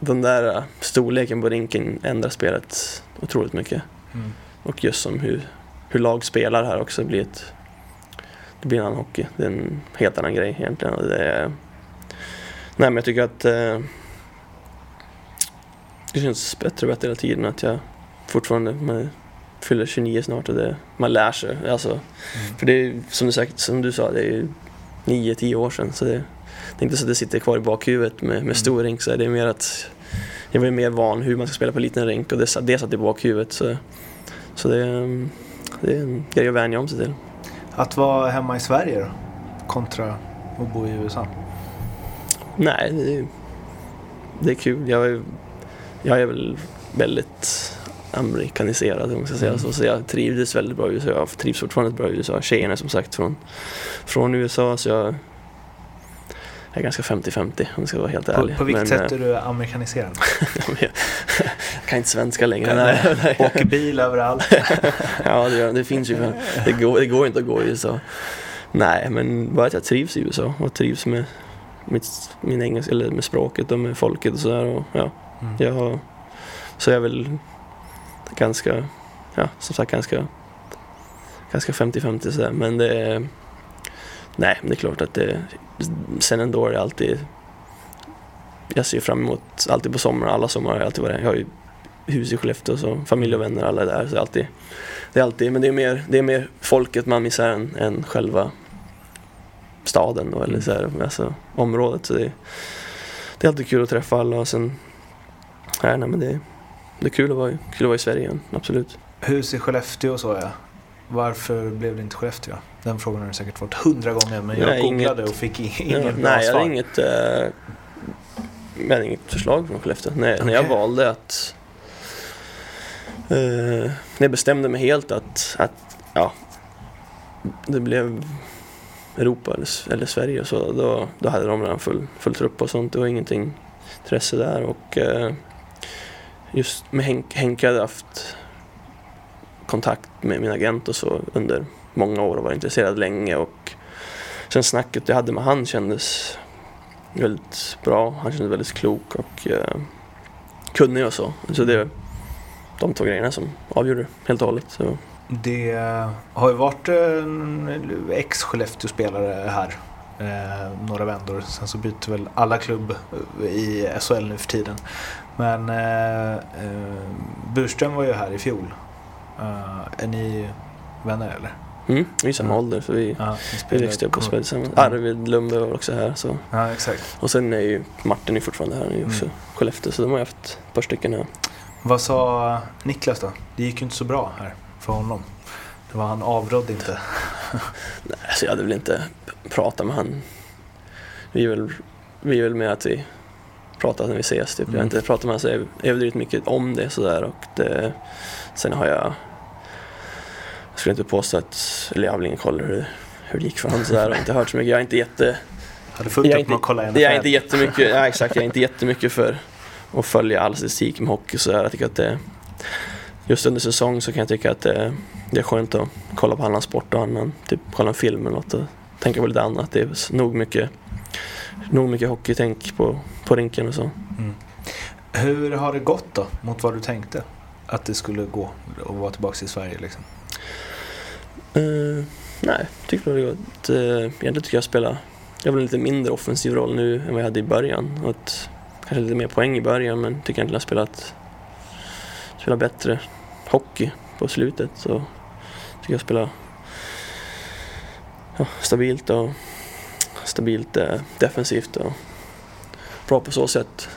Speaker 1: den där äh, storleken på rinken ändrar spelet otroligt mycket.
Speaker 2: Mm.
Speaker 1: Och just som hur, hur lag spelar här också blir ett det blir en annan hockey. Det är en helt annan grej egentligen. Det är, nej men jag tycker att eh, det känns bättre och bättre hela tiden att jag fortfarande man fyller 29 snart och det, man lär sig. Alltså, För det är som du, sagt, som du sa, det är 9-10 år sedan. Så det, det är inte så att det sitter kvar i bakhuvudet med, med stor rink. Så det är mer att jag är mer van hur man ska spela på liten rink och det, det satt i bakhuvudet. Så, så det, är- det är en grej att vänja om sig till.
Speaker 2: Att vara hemma i Sverige då, kontra att bo i USA?
Speaker 1: Nej, det är, det är kul. Jag är, jag är väl väldigt amerikaniserad om man ska säga så. Så jag trivdes väldigt bra i USA. Jag trivs fortfarande bra i USA. Tjejerna är som sagt från, från USA så jag är ganska 50-50 om jag ska vara helt
Speaker 2: På,
Speaker 1: ärlig.
Speaker 2: på vilket
Speaker 1: Men,
Speaker 2: sätt
Speaker 1: eh,
Speaker 2: är du amerikaniserad?
Speaker 1: jag [LAUGHS] kan inte svenska längre. Nej, [LAUGHS] nej.
Speaker 2: Åker bil överallt? [LAUGHS]
Speaker 1: Ja, det, det finns ju. Det går, det går inte att gå i USA. Nej, men bara att jag trivs i USA och trivs med mitt, min engelska, eller med språket och med folket och sådär. Ja,
Speaker 2: Mm.
Speaker 1: jag har, så jag är väl ganska, ja, som sagt ganska, ganska 50-50 sådär. Men det är, nej, men det är klart att det, sen ändå är det alltid, jag ser fram emot, alltid på sommaren, alla sommar har jag alltid varit, jag har ju hus i Skellefteå så familj och vänner alla är där. Så är alltid, det är alltid, men det är mer, det är mer folket man missar än, än själva staden då, eller så här, alltså, området. Så det, det är alltid kul att träffa alla och sen, nej, nej men det, det är kul att, vara, kul att vara i Sverige igen, absolut.
Speaker 2: Hus i Skellefteå och så ja. Varför blev det inte Skellefteå? Den frågan har du säkert fått hundra gånger men jag
Speaker 1: Nej,
Speaker 2: googlade
Speaker 1: inget-
Speaker 2: och fick i-
Speaker 1: Ja,
Speaker 2: inget bra
Speaker 1: nej, jag
Speaker 2: svar.
Speaker 1: hade inget, eh, jag hade inget förslag från Skellefteå. När, när jag valde att... Eh, när jag bestämde mig helt att, att ja, det blev Europa eller, eller Sverige så, då, då hade de redan full, full trupp och sånt. Det var ingenting intresse där och eh, just med Henk, Henke hade jag haft kontakt med min agent och så under många år och var intresserad länge och sen snacket jag hade med han kändes väldigt bra. Han kändes väldigt klok och eh, kunnig och så. Så det är de två grejerna som avgjorde helt och hållet. Så.
Speaker 2: Det har ju varit en ex-Skellefteå-spelare här eh, några vändor. Sen så byter väl alla klubb i SHL nu för tiden. Men eh, eh, Burström var ju här i fjol. Eh, är ni vänner eller?
Speaker 1: Mm, vi är samma ålder så vi,
Speaker 2: Ja,
Speaker 1: vi
Speaker 2: spelar-
Speaker 1: växte upp och spelade tillsammans. Arvid Lundberg var också här. Så.
Speaker 2: Ja, exakt.
Speaker 1: Och sen är ju Martin är fortfarande här, han är ju också
Speaker 2: Mm.
Speaker 1: Skellefteå så de har ju haft ett par stycken här.
Speaker 2: Vad sa Niklas då? Det gick ju inte så bra här för honom. Det var han avrådde inte. [LAUGHS]
Speaker 1: Nej, så jag hade väl inte pratat med han. Vi är väl, vi är väl med att vi pratar när vi ses. Typ. Jag har
Speaker 2: Mm.
Speaker 1: inte pratat med honom så jag överdrivet mycket om det sådär. Och det, sen har jag, jag skulle inte påstå att, eller jag har väl ingen koll hur, hur det gick för honom sådär. Jag har inte hört så mycket. Jag är inte jätte,
Speaker 2: Hade fullt
Speaker 1: jag är
Speaker 2: upp med att kolla
Speaker 1: inte, jag är
Speaker 2: NFL.
Speaker 1: inte jättemycket, ja, exakt, jag är inte jättemycket för att följa all statistik med hockey och sådär. Jag tycker att det, just under säsong så kan jag tycka att det, det är skönt att kolla på annan sport och annan, typ kolla en film eller något och tänka på lite annat. Det är nog mycket, nog mycket hockeytänk på, på rinken och så.
Speaker 2: Mm. Hur har det gått då mot vad du tänkte? Att det skulle gå och vara tillbaka i Sverige liksom?
Speaker 1: Uh, nej, tycker det har gått. Uh, eh, egentligen tycker jag spelar, jag har en lite mindre offensiv roll nu än vad jag hade i början. Och att, kanske lite mer poäng i början men tycker egentligen jag spelat, spelat bättre hockey på slutet. Så tycker jag spelar ja, stabilt och stabilt eh, defensivt och bra på så sätt.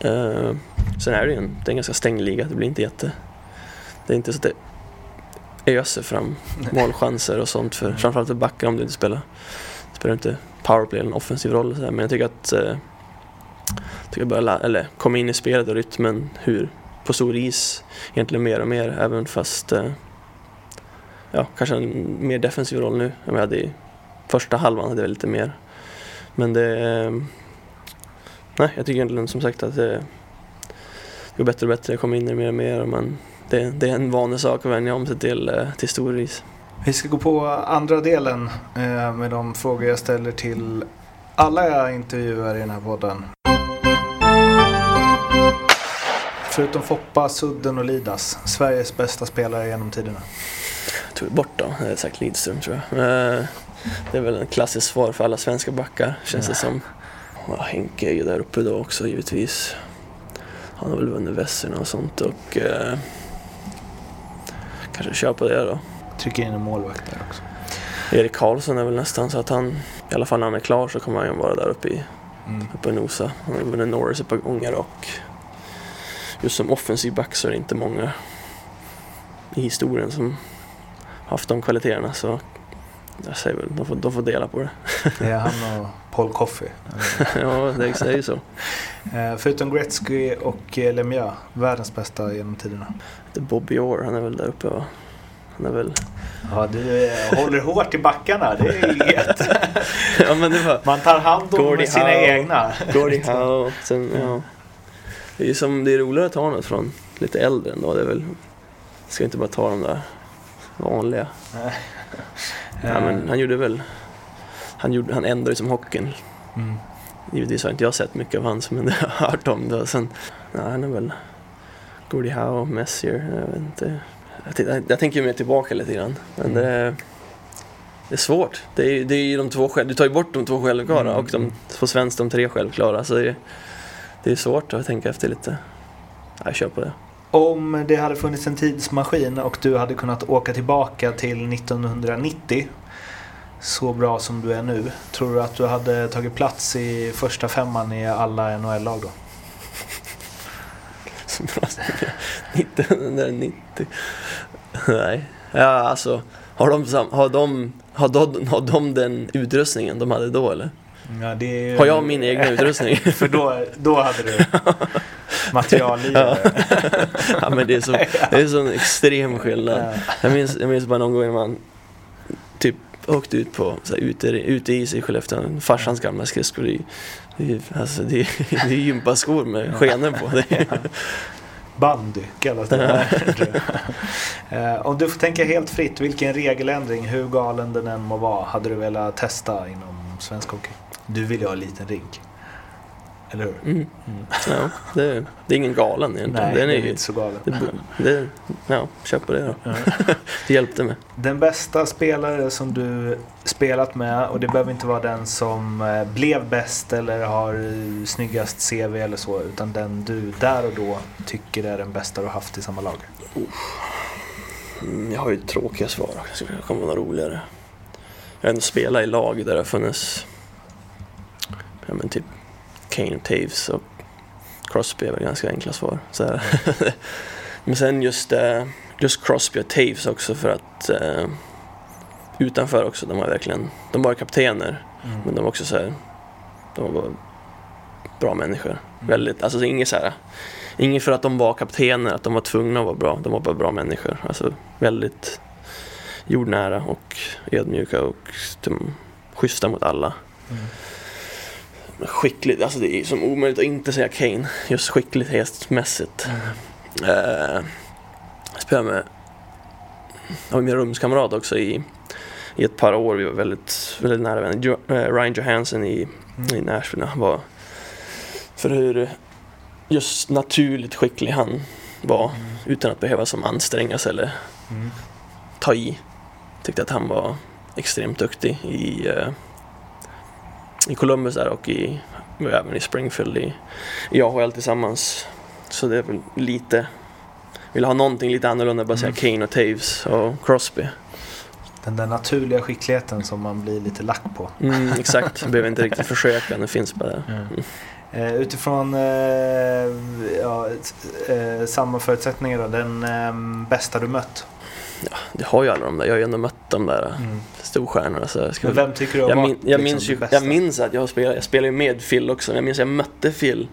Speaker 1: Eh, sen är det ju en, det är en ganska stängd liga, det blir inte jätte... Det är inte så att det öser fram målchanser och sånt för framförallt för backar om du inte spelar spelar inte powerplay eller en offensiv roll så här. men jag tycker att eh, tycker jag börjar eller komma in i spelet och rytmen hur på stor is egentligen mer och mer även fast eh, ja, kanske en mer defensiv roll nu än vad jag hade i första halvan hade jag lite mer men det eh, nej jag tycker egentligen som sagt att det, det går bättre och bättre jag kommer in i det mer och mer och man det, det är en vanlig sak att vänja om sig till, eh, till stor is.
Speaker 2: Vi ska gå på andra delen eh, med de frågor jag ställer till alla jag intervjuar i den här podden. Förutom Foppa, Sudden och Lidas, Sveriges bästa spelare genom tiderna.
Speaker 1: tog bort då, jag hade sagt Lidström tror jag. Eh, Det är väl en klassisk svar för alla svenska backar känns det som. Ja, Henke är ju där uppe då också givetvis. Han har väl vunnit Vesserna och sånt och eh, kanske kör på det då.
Speaker 2: Trycker in en målvakt där också.
Speaker 1: Erik Karlsson är väl nästan så att han, i alla fall när han är klar så kommer han vara där uppe i
Speaker 2: Mm.
Speaker 1: uppe och nosa. Han har vunnit Norris ett par gånger och just som offensiv back så är det inte många i historien som haft de kvaliteterna så jag säger väl, de får, de får dela på det.
Speaker 2: Det är han och Paul Coffey. [LAUGHS]
Speaker 1: ja, det ju så.
Speaker 2: Eh, förutom Gretzky och eh, Lemieux, världens bästa genom tiderna.
Speaker 1: Det är Bobby Orr, han är väl där uppe va? Han är väl...
Speaker 2: Ja, du eh, håller hårt i backarna. Det är inget. [LAUGHS]
Speaker 1: ja men det var
Speaker 2: Man tar hand om
Speaker 1: Gordie
Speaker 2: sina
Speaker 1: Howe.
Speaker 2: egna.
Speaker 1: Gordie [LAUGHS] Howe, sen ja. Det är ju som, det är roligare att ta något från lite äldre ändå. Det är väl, ska inte bara ta de där vanliga. Ja, men han gjorde väl, han, gjorde, han ändrade som hockeyn.
Speaker 2: Mm.
Speaker 1: Givetvis har inte jag sett mycket av hans men jag har hört om det. Och sen, ja, han är väl Gordie Howe, Messier, jag vet inte. Jag, tittar- jag tänker mer tillbaka lite grann. Men det, är- det är svårt. Det är, det är de två du tar ju bort de två självklara
Speaker 2: Mm.
Speaker 1: och de, på svenskt de tre självklara. Så det, är- det är svårt att tänka efter lite. Ja, Jag kör på det.
Speaker 2: Om det hade funnits en tidsmaskin och du hade kunnat åka tillbaka till 1990 så bra som du är nu, tror du att du hade tagit plats i första femman i alla NHL-lag då? [LAUGHS]
Speaker 1: Så bra som jag- 1990. Nej, Ja, alltså, har de, har, de, har, de, har de den utrustningen de hade då eller?
Speaker 2: Ja, ju-
Speaker 1: Har jag min egna utrustning? [LAUGHS]
Speaker 2: För då, då hade du [LAUGHS] materialgivare. [LAUGHS]
Speaker 1: ja, men det är så, det är så en extrem skillnad.
Speaker 2: Ja.
Speaker 1: Jag minns, jag minns bara någon gång när man typ åkte ut på så här, ute, ute is i Skellefteå, farsans gamla skridskor. Det, är- det, är- alltså, det, är- [LAUGHS] det är gympaskor med skenor på. Det
Speaker 2: Bandy kallas det. Eh, Om du får tänka helt fritt, vilken regeländring, hur galen den än må vara, hade du velat testa inom svensk hockey? Du vill ju ha en liten rink. Eller hur?
Speaker 1: mm, ja, det, det är ingen galen egentligen.
Speaker 2: Nej,
Speaker 1: Den är
Speaker 2: är
Speaker 1: ju,
Speaker 2: inte så galet.
Speaker 1: det, det, ja, kör på det då. [LAUGHS] Det hjälpte mig.
Speaker 2: Den bästa spelare som du spelat med och det behöver inte vara den som eh, blev bäst eller har snyggast CV eller så utan den du där och då tycker är den bästa du haft i samma lag.
Speaker 1: Mm, Jag har ju tråkiga svar. Jag skulle komma något roligare. Jag har ändå spelat i lag där det har funnits ja, men typ Kane, Taves och Crosby är väl ganska enkla svar. Så [LAUGHS] men sen just, eh, just Crosby och Taves också för att eh, utanför också, de var verkligen, de var kaptener men de var också så här, de var bra människor. Väldigt, alltså inget så här, inget för att de var kaptener, att de var tvungna att vara bra. De var bara bra människor. Alltså väldigt jordnära och ödmjuka och de, schyssta mot alla. Skickligt, alltså det är som omöjligt att inte säga Kane. Just skicklighetsmässigt. Eh, jag spelade med, jag var min rumskamrat också i, i ett par år. Vi var väldigt, väldigt nära vänner. Jo, eh, Ryan Johansson i, i Nashville. Han var för hur just naturligt skicklig han var utan att behöva som anstränga sig eller
Speaker 2: Mm.
Speaker 1: ta i. Tyckte att han var extremt duktig i, eh, i Columbus där och i, även i Springfield i, i AHL tillsammans. Så det är väl lite, vill ha någonting lite annorlunda, bara säga Kane och Taves och Crosby.
Speaker 2: Den där naturliga skickligheten som man blir lite lack på.
Speaker 1: Mm, exakt, [LAUGHS] behöver inte riktigt försöka, det finns bara där.
Speaker 2: Eh, utifrån eh, ja, eh, samma förutsättningar då, den eh, bästa du mött?
Speaker 1: Det har ju alla de där, jag har ju ändå mött de där storstjärnorna. Så jag, ska
Speaker 2: Men vem tycker du har
Speaker 1: jag,
Speaker 2: varit
Speaker 1: min, jag,
Speaker 2: liksom
Speaker 1: minns ju, jag minns att jag spelat, jag spelar ju med Phil också, men jag minns att jag mötte Phil.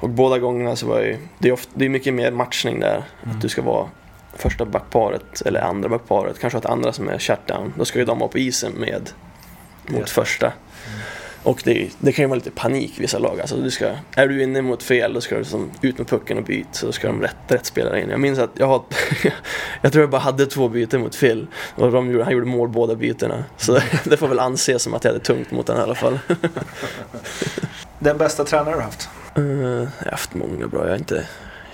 Speaker 1: Och båda gångerna så var jag ju, det är, ofta, det är mycket mer matchning där.
Speaker 2: Mm.
Speaker 1: Att du ska vara första backparet eller andra backparet, kanske ett andra som är shutdown. Då ska ju de vara på isen med mot
Speaker 2: Just det.
Speaker 1: Och det, det kan ju vara lite panik i vissa lag. Alltså du ska, är du inne mot fel då ska du som ut med pucken och byt. Så ska de rätt, rätt spelare in. Jag minns att jag, har, [LAUGHS] jag tror jag bara hade två byten mot Phil. Och de gjorde, han gjorde mål båda bytena. Så [LAUGHS] det får väl anses som att jag hade tungt mot den i alla fall. [LAUGHS]
Speaker 2: Den bästa tränare du haft?
Speaker 1: Eh, jag har haft många bra. Jag har inte,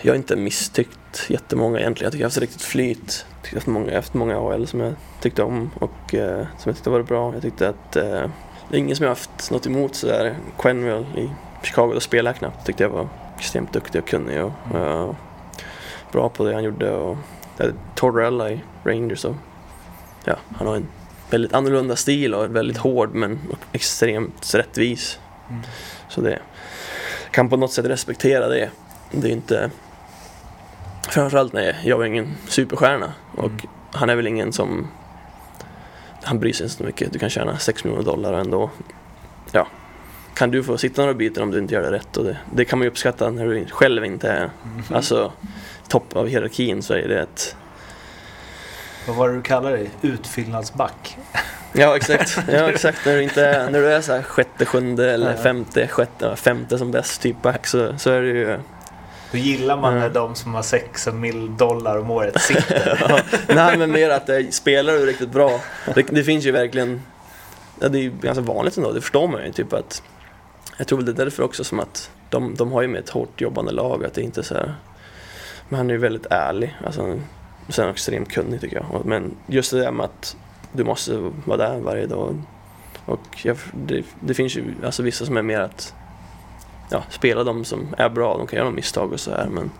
Speaker 1: jag har inte misstyckt jättemånga egentligen. Jag tycker jag har haft riktigt flyt. Jag har haft många, jag har haft många AHL som jag tyckte om och eh, som jag tyckte var bra. Jag tyckte att eh, det är ingen som jag haft något emot sådär. Quenville i Chicago, då spelade jag knappt. Tyckte jag var extremt duktig och kunnig och eh, bra på det han gjorde. Och, jag hade Tortorella i Rangers och ja, han har en väldigt annorlunda stil och väldigt hård men extremt rättvis.
Speaker 2: Mm.
Speaker 1: Så det kan på något sätt respektera det. Det är inte... Framförallt när jag är ingen superstjärna och
Speaker 2: Mm.
Speaker 1: han är väl ingen som... Han bryr sig inte så mycket. Du kan tjäna 6 miljoner dollar och ändå... Ja. Kan du få sitta några byten om du inte gör det rätt och det, det kan man ju uppskatta när du själv inte är alltså topp av hierarkin så är det ett...
Speaker 2: Vad var det du kallade dig? Utfyllnadsback?
Speaker 1: Ja exakt, ja, exakt. när du inte är, när du är så här sjätte, sjunde eller femte, sjätte, femte som bäst typ back så, så är det ju
Speaker 2: Då gillar man när de som har 6 mil dollar om året sitter. [LAUGHS]
Speaker 1: Ja, nej men mer att det spelar du riktigt bra. Det, det finns ju verkligen, ja, det är ju ganska vanligt ändå, det förstår man ju typ att jag tror väl det är därför också som att de, de har ju med ett hårt jobbande lag, att det inte är så här, men han är ju väldigt ärlig, alltså, sen extremt kunnig tycker jag. Men just det där med att du måste vara där varje dag och jag, det, det finns ju alltså vissa som är mer att ja, spela de som är bra, de kan göra misstag och så här men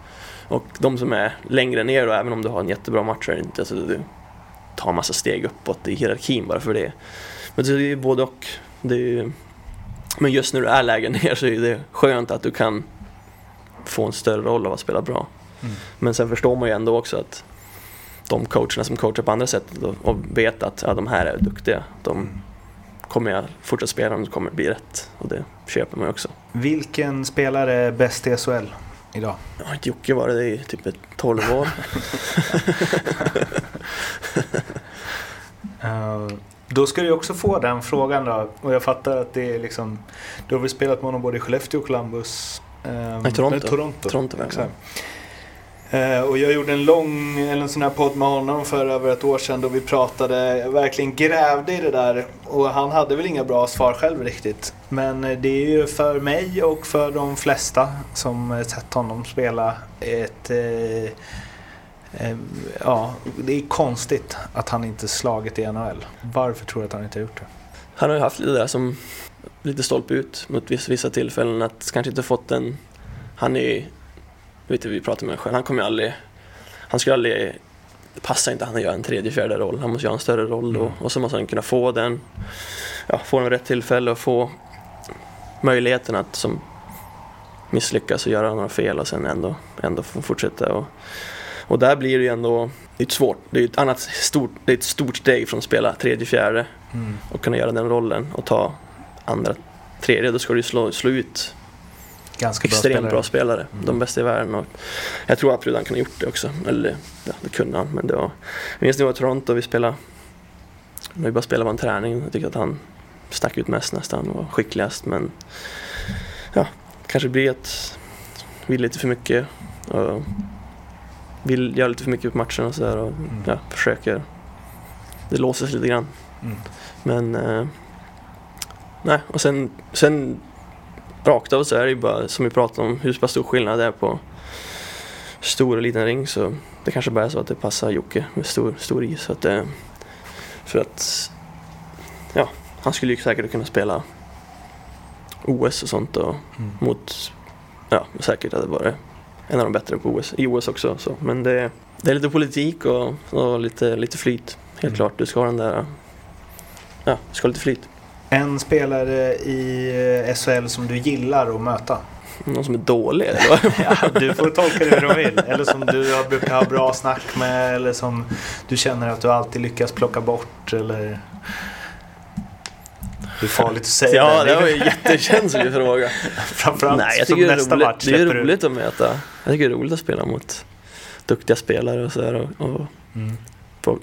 Speaker 1: och de som är längre ner då, även om du har en jättebra match är inte så att du tar en massa steg uppåt i hierarkin bara för det. Men det är ju både och. Det är ju, men just när du är lägre [LAUGHS] ner så är det skönt att du kan få en större roll av att spela bra.
Speaker 2: Mm.
Speaker 1: Men sen förstår man ju ändå också att de coacherna som coachar på andra sätt och, och vet att ja, de här är duktiga. De kommer jag fortsätta spela om det kommer bli rätt. Och det köper man ju också.
Speaker 2: Vilken spelare är bäst i SHL idag?
Speaker 1: Har inte Jocke varit det i typ ett 12 år. [LAUGHS]
Speaker 2: Eh, då ska du också få den frågan då. Och jag fattar att det är liksom... Du har väl spelat med honom både i Skellefteå och Columbus? eh,
Speaker 1: Nej, Toronto.
Speaker 2: nej, Toronto.
Speaker 1: Toronto
Speaker 2: Exakt. Eh, Eh, och jag gjorde en lång, eller en sån här podd med honom för över ett år sedan då vi pratade, jag verkligen grävde i det där. Och han hade väl inga bra svar själv riktigt. Men eh, det är ju för mig och för de flesta som eh, sett honom spela ett... Eh, eh, ja, det är konstigt att han inte slagit i NHL. Varför tror du att han inte har gjort det?
Speaker 1: Han har ju haft lite där som lite stolpe ut mot vissa, tillfällen. Att kanske inte fått en... Han är vet du, vi pratade med honom själv. Han kommer ju aldrig... Han skulle aldrig... Det passar inte han att göra en tredje, fjärde roll. Han måste göra en större roll då. Och så måste han kunna få den... Ja, få den rätt tillfälle och få möjligheten att som misslyckas och göra några fel och sen ändå, ändå fortsätta. Och, och där blir det ju ändå... Det är svårt... Det är ett annat stort... Det är ett stort steg från att spela tredje, fjärde och kunna göra den rollen och ta andra, tredje. Då ska du slå, slå ut
Speaker 2: Ganska
Speaker 1: extremt bra spelare. De bästa i världen. Och jag tror absolut han kunde ha gjort det också. Eller ja, det kunde han. Men det var... Jag minns när vi var i Toronto vi spelade... Vi bara spelade på en träning. Jag tyckte att han stack ut mest nästan och var skickligast. Men ja, kanske blir att vill lite för mycket. Och vill göra lite för mycket på matchen och sådär. Och ja, försöker. Det låser sig lite grann.
Speaker 2: Mm.
Speaker 1: Men eh, nej, och sen, sen rakt av så är det ju bara som vi pratade om hur stor skillnad det är på stor och liten ring så det kanske bara är så att det passar Jocke med stor, stor is. Så att, eh, för att ja, han skulle ju säkert kunna spela OS och sånt och mot, ja säkert hade varit en av de bättre på OS, i OS också. Så. Men det, det är lite politik och, och lite, lite flyt. Helt klart, du ska ha den där, ja, du ska ha lite flyt.
Speaker 2: En spelare i eh, SHL som du gillar att möta?
Speaker 1: Någon som är dålig eller? [LAUGHS]
Speaker 2: Ja, du får tolka det hur du vill. Eller som du har- brukar ha bra snack med. Eller som du känner att du alltid lyckas plocka bort. Eller... Det är farligt att säga
Speaker 1: Ja, det var ju en jättekänslig [LAUGHS] fråga.
Speaker 2: Framförallt
Speaker 1: Nej, jag
Speaker 2: som
Speaker 1: tycker det är,
Speaker 2: nästa
Speaker 1: roligt,
Speaker 2: match
Speaker 1: det är roligt att möta. Jag tycker det är roligt att spela mot duktiga spelare och sådär och, och
Speaker 2: Mm.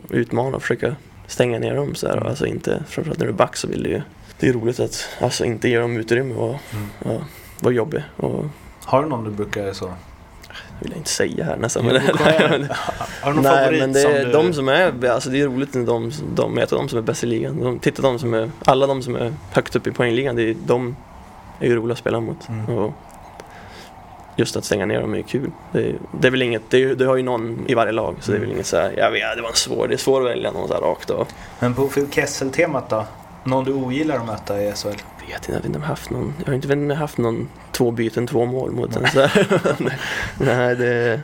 Speaker 1: utmana och försöka stänga ner dem sådär. Alltså inte, framförallt när du är back så vill du ju, det är roligt att alltså inte ge dem utrymme och,
Speaker 2: Mm.
Speaker 1: och vara jobbig. Och
Speaker 2: Har du någon du brukar så?
Speaker 1: det vill jag inte säga här nästan.
Speaker 2: Jo,
Speaker 1: Men. [LAUGHS]
Speaker 2: Har du någon
Speaker 1: Nej
Speaker 2: favorit
Speaker 1: men det
Speaker 2: som
Speaker 1: är
Speaker 2: du...
Speaker 1: de som är, alltså det är roligt när de, de möter de som är bäst i ligan. De, titta de som är, alla de som är högt upp i poängligan, det är, de är ju roliga att spela mot.
Speaker 2: Mm.
Speaker 1: Och just att stänga ner dem är kul. Det, det är väl inget, det, det har ju någon i varje lag så det är väl inget så här, jag vet, det var en svår, det är svårt att välja någon så här rakt och
Speaker 2: Men på Kessel-temat då? Någon du ogillar att möta i SHL?
Speaker 1: vet inte, jag vet inte jag har haft någon, jag har inte inte haft någon två byten, två mål mot en så. [LAUGHS] Nej, det,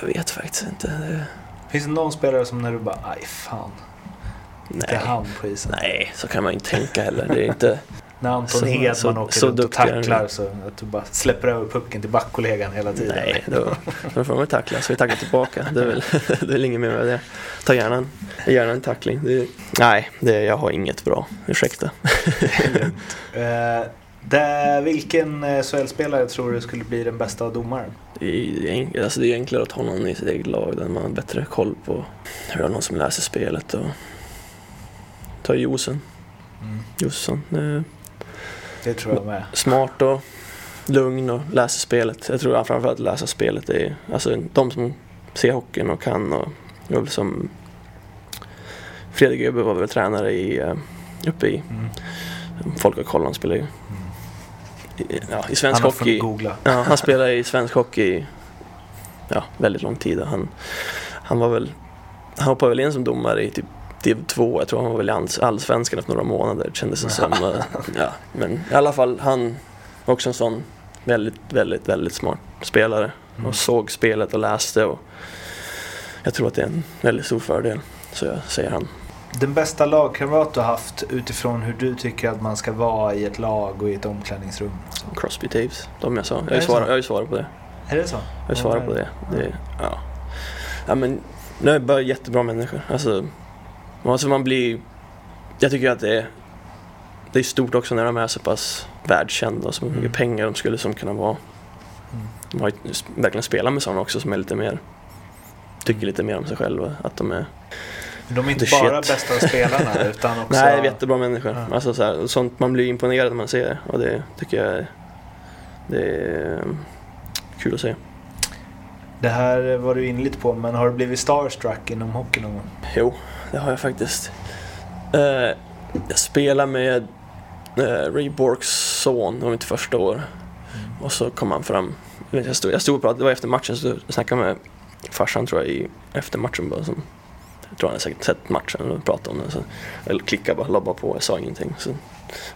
Speaker 1: jag vet faktiskt inte. Det,
Speaker 2: Finns det någon spelare som när du bara, aj fan, inte
Speaker 1: nej.
Speaker 2: han på isen?
Speaker 1: Nej, så kan man ju inte tänka heller. Det är inte...
Speaker 2: När Anton
Speaker 1: Så-
Speaker 2: Hedman
Speaker 1: så-
Speaker 2: åker
Speaker 1: så
Speaker 2: runt och tacklar så att du bara släpper över pucken till backkollegan hela tiden.
Speaker 1: Nej, då, då får man tackla. Så vi tacklar tillbaka. Det är väl, [LAUGHS] det är väl inget mer med det. Ta gärna en, gärna en tackling. Det, nej, det, jag har inget bra. Ursäkta. [LAUGHS]
Speaker 2: Eh, där, vilken eh, SHL-spelare tror du skulle bli den bästa domaren?
Speaker 1: Det är, alltså det är enklare att ha någon i sitt eget lag där man har bättre koll på hur någon som läser spelet. Och, ta Josen. Josson. Eh,
Speaker 2: Det tror jag med.
Speaker 1: smart och lugn och läser spelet. Jag tror framförallt att läsa spelet är alltså de som ser hockeyn och kan och väl som Fredrik Öberg var väl tränare i, eh, uppe i
Speaker 2: Mm.
Speaker 1: Folke Kollan spelar ju i, ja, i svensk
Speaker 2: Han
Speaker 1: hockey.
Speaker 2: googla.
Speaker 1: Ja, han spelade i svensk hockey ja, väldigt lång tid. Han, han var väl, han hoppade väl in som domare i typ div 2. Jag tror han var väl i alls- allsvenskan efter några månader kändes det som. Ja, [LAUGHS] men i alla fall han var också en sån väldigt, väldigt, väldigt smart spelare.
Speaker 2: Mm.
Speaker 1: Och såg spelet och läste. Och jag tror att det är en väldigt stor fördel. Så jag säger han.
Speaker 2: Den bästa lagkamrat du har haft utifrån hur du tycker att man ska vara i ett lag och i ett omklädningsrum?
Speaker 1: Crosby Taves, de jag sa. Jag har
Speaker 2: Är
Speaker 1: ju svarat, på det.
Speaker 2: Är det så?
Speaker 1: Jag har ju svarat på det. det ja. Ja men, nu är bara jättebra människor. Alltså, alltså man blir... Jag tycker att det är, det är stort också när de är så pass världskända och så mycket
Speaker 2: Mm.
Speaker 1: pengar de skulle som kunna vara. De har ju verkligen spelat med sådana också som är lite mer... Tycker lite mer om sig själva. Att de är...
Speaker 2: De är inte bara
Speaker 1: shit.
Speaker 2: bästa spelarna [LAUGHS] utan också...
Speaker 1: Nej, det är jättebra människor.
Speaker 2: Ja.
Speaker 1: Alltså, så här, sånt man blir imponerad när man ser det. Och det tycker jag är, det är eh, kul att se.
Speaker 2: Det här var du inne lite på, men har du blivit starstruck inom hockey någon gång?
Speaker 1: Jo, det har jag faktiskt. Eh, jag spelade med uh, Ray Borks son, det var mitt första år. Och så kom han fram. Jag stod, jag stod och pratade, det var efter matchen, så jag snackade med farsan tror jag i, efter matchen bara. Som, jag tror han hade säkert sett matchen och pratat om den. Så jag klickade bara, la bara på, jag sa ingenting. Så,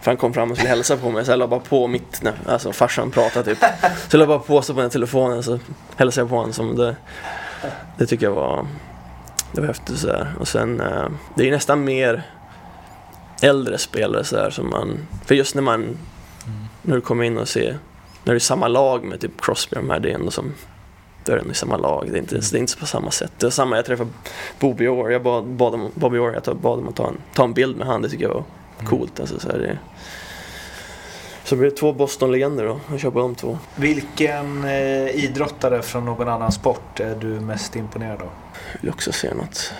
Speaker 1: för han kom fram och skulle hälsa på mig, så jag la bara på mitt, när, alltså farsan pratade typ. Så jag la bara på så på den telefonen så hälsade jag på honom. Som det, det tycker jag var det var häftigt så här. Och sen, eh, det är ju nästan mer äldre spelare så här som man, för just när man, när du kommer in och ser, när det är samma lag med typ Crosby och de här, det är ändå som, då är det ändå i samma lag, det är inte, det är inte på samma sätt. Det var samma, jag träffade Bobby Orr, jag bad, bad om, Bobby Orr, jag bad om att ta en, ta en bild med han, det tycker jag var coolt. Alltså, så, här, det, så blir det två Boston-legender då, jag kör på de två.
Speaker 2: Vilken eh, idrottare från någon annan sport är du mest imponerad av?
Speaker 1: Jag vill också se något.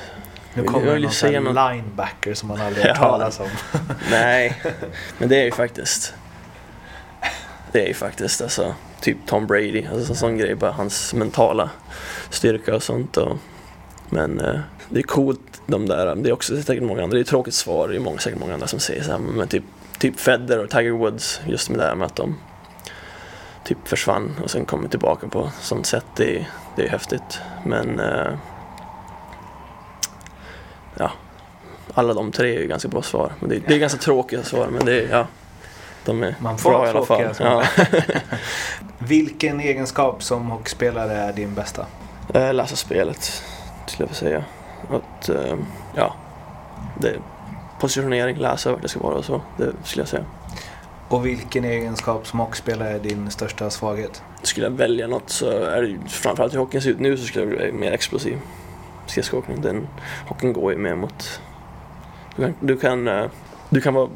Speaker 2: Nu kommer det någon
Speaker 1: något-
Speaker 2: här linebacker som man aldrig [LAUGHS] hört
Speaker 1: Ja.
Speaker 2: talas om. [LAUGHS]
Speaker 1: Nej, men det är ju faktiskt Det är ju faktiskt alltså Typ Tom Brady, alltså en sån grej bara hans mentala styrka och sånt och, Men eh, det är coolt de där, det är också säkert många andra, det är ett tråkigt svar, det är många, säkert många andra som säger så här, men typ Typ Federer och Tiger Woods, just med det här med att de Typ försvann och sen kommer tillbaka på sånt sätt, det är, det är häftigt Men eh, Ja alla de tre är ju ganska bra svar. Men det, det är ganska tråkiga svar, men det är, ja, de är
Speaker 2: Man får
Speaker 1: bra i alla fall. Ja. [LAUGHS]
Speaker 2: Vilken egenskap som hockeyspelare är din bästa?
Speaker 1: Eh, Läsa spelet, skulle jag säga. Att, eh, ja, det är positionering, läsa vart det ska vara och så. Det skulle jag säga.
Speaker 2: Och vilken egenskap som hockeyspelare är din största svaghet?
Speaker 1: Skulle jag välja något så är det ju framförallt hur hockeyn ser ut nu så skulle jag vara mer explosiv. Skridskoåkning, den hockeyn går ju mer mot... Du kan, du kan, eh, du kan vara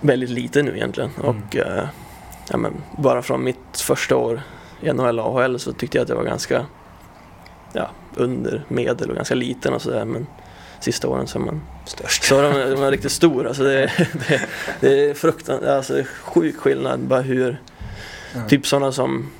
Speaker 1: väldigt liten nu egentligen och eh, ja, men bara från mitt första år i NHL och AHL så tyckte jag att jag var ganska ja, under medel och ganska liten och sådär men sista åren så är man
Speaker 2: Störst.
Speaker 1: så de, de är riktigt stora. Alltså det, [LAUGHS] det, det är fruktansvärt, alltså sjuk skillnad bara hur,
Speaker 2: Mm.
Speaker 1: typ sådana som,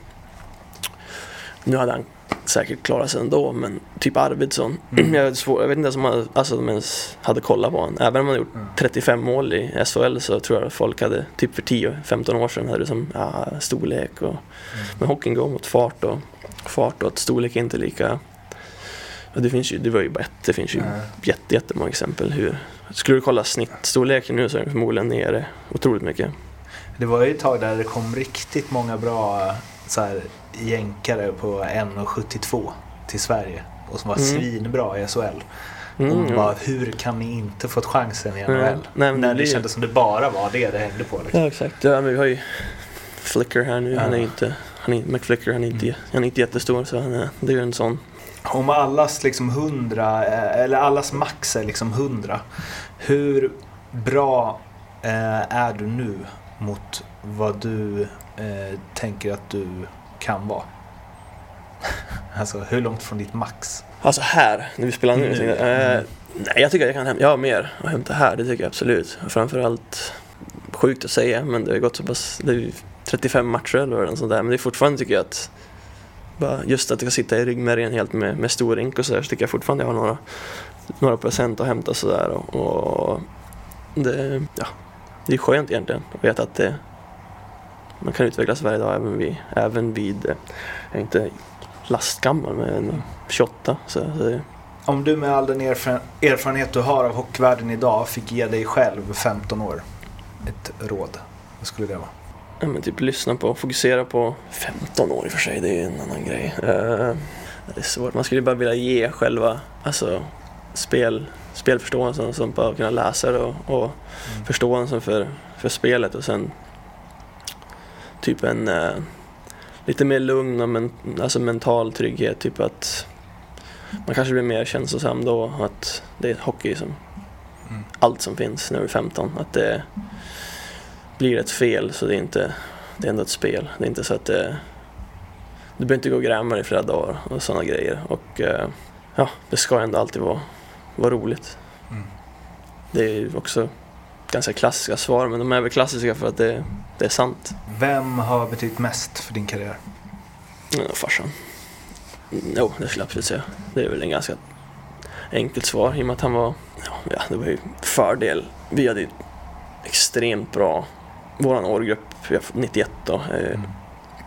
Speaker 1: nu hade han säkert klarat sig ändå, men typ Arvidsson,
Speaker 2: Mm. [CLEARS THROAT]
Speaker 1: jag, vet svår, jag vet inte ens om man, alltså, de ens hade kollat på honom. Även om han gjort
Speaker 2: Mm.
Speaker 1: 35 mål i SHL så tror jag att folk hade, typ för 10-15 år sedan, hade det som ja, storlek och, men hockeyn går mot fart och fart och att storlek är inte lika Ja, det finns ju, det var ju bara ett, det finns ju
Speaker 2: Nej.
Speaker 1: jätte, jättemånga exempel hur Skulle du kolla snittstorleken nu så är den förmodligen nere otroligt mycket.
Speaker 2: Det var ju ett tag där det kom riktigt många bra så här, jänkare på 1,72 till Sverige. Och som var
Speaker 1: Mm.
Speaker 2: svinbra i SHL.
Speaker 1: Mm,
Speaker 2: och
Speaker 1: ja.
Speaker 2: bara, hur kan ni inte fått chansen i
Speaker 1: Nej,
Speaker 2: NHL?
Speaker 1: nej, men
Speaker 2: När
Speaker 1: det
Speaker 2: det kändes som det bara var det det hängde på. Liksom.
Speaker 1: Ja exakt, ja, men vi har ju Flicker här nu, han är
Speaker 2: Ja.
Speaker 1: inte, han är, McFlicker han är inte, han är inte jättestor så han är, det är ju en sån
Speaker 2: Om allas liksom 100, eh, eller allas max är liksom 100. Hur bra eh, är du nu mot vad du eh, tänker att du kan vara? [LAUGHS] alltså hur långt från ditt max?
Speaker 1: Alltså här, när vi spelar nu.
Speaker 2: Nu,
Speaker 1: jag,
Speaker 2: ja.
Speaker 1: eh, nej, jag tycker att jag kan hämta, jag har mer att hämta här, det tycker jag absolut. Framförallt, sjukt att säga, men det har gått så pass, det är ju 35 matcher eller något sånt där, men det är fortfarande tycker jag att bara just att jag ska sitta i ryggmärgen helt med, med stor rink och sådär, så tycker jag fortfarande jag har några, några procent att hämta sådär. Och, och det, ja, det är skönt egentligen att veta att det, man kan utvecklas varje dag även vid, även vid eh, jag är inte lastgammal men 28. Så, så det,
Speaker 2: Om du med all den erfaren- erfarenhet du har av hockeyvärlden idag fick ge dig själv 15 år ett råd, vad skulle det vara?
Speaker 1: Ja, men typ lyssna på, fokusera på 15 år i och för sig, det är ju en annan grej. Eh, det är svårt, man skulle bara vilja ge själva alltså, spel, spelförståelsen som bara kunna läsa det och, och förståelsen för, för spelet och sen typ en eh, lite mer lugn och men, alltså mental trygghet, typ att man kanske blir mer känslosam då att det är hockey som
Speaker 2: Mm.
Speaker 1: allt som finns när du är 15. Att det blir ett fel så det är inte, det är ändå ett spel. Det är inte så att det, du behöver inte gå och gräma dig i flera dagar och sådana grejer. Och eh, ja, det ska ändå alltid vara, vara roligt.
Speaker 2: Mm.
Speaker 1: Det är ju också ganska klassiska svar men de är väl klassiska för att det, det är sant.
Speaker 2: Vem har betytt mest för din karriär?
Speaker 1: Ja, farsan. Jo, det skulle jag absolut säga. Det är väl en ganska enkelt svar i och med att han var, ja, det var ju fördel. Vi hade ju extremt bra, våran årgrupp, vi har fått 91 då. Eh,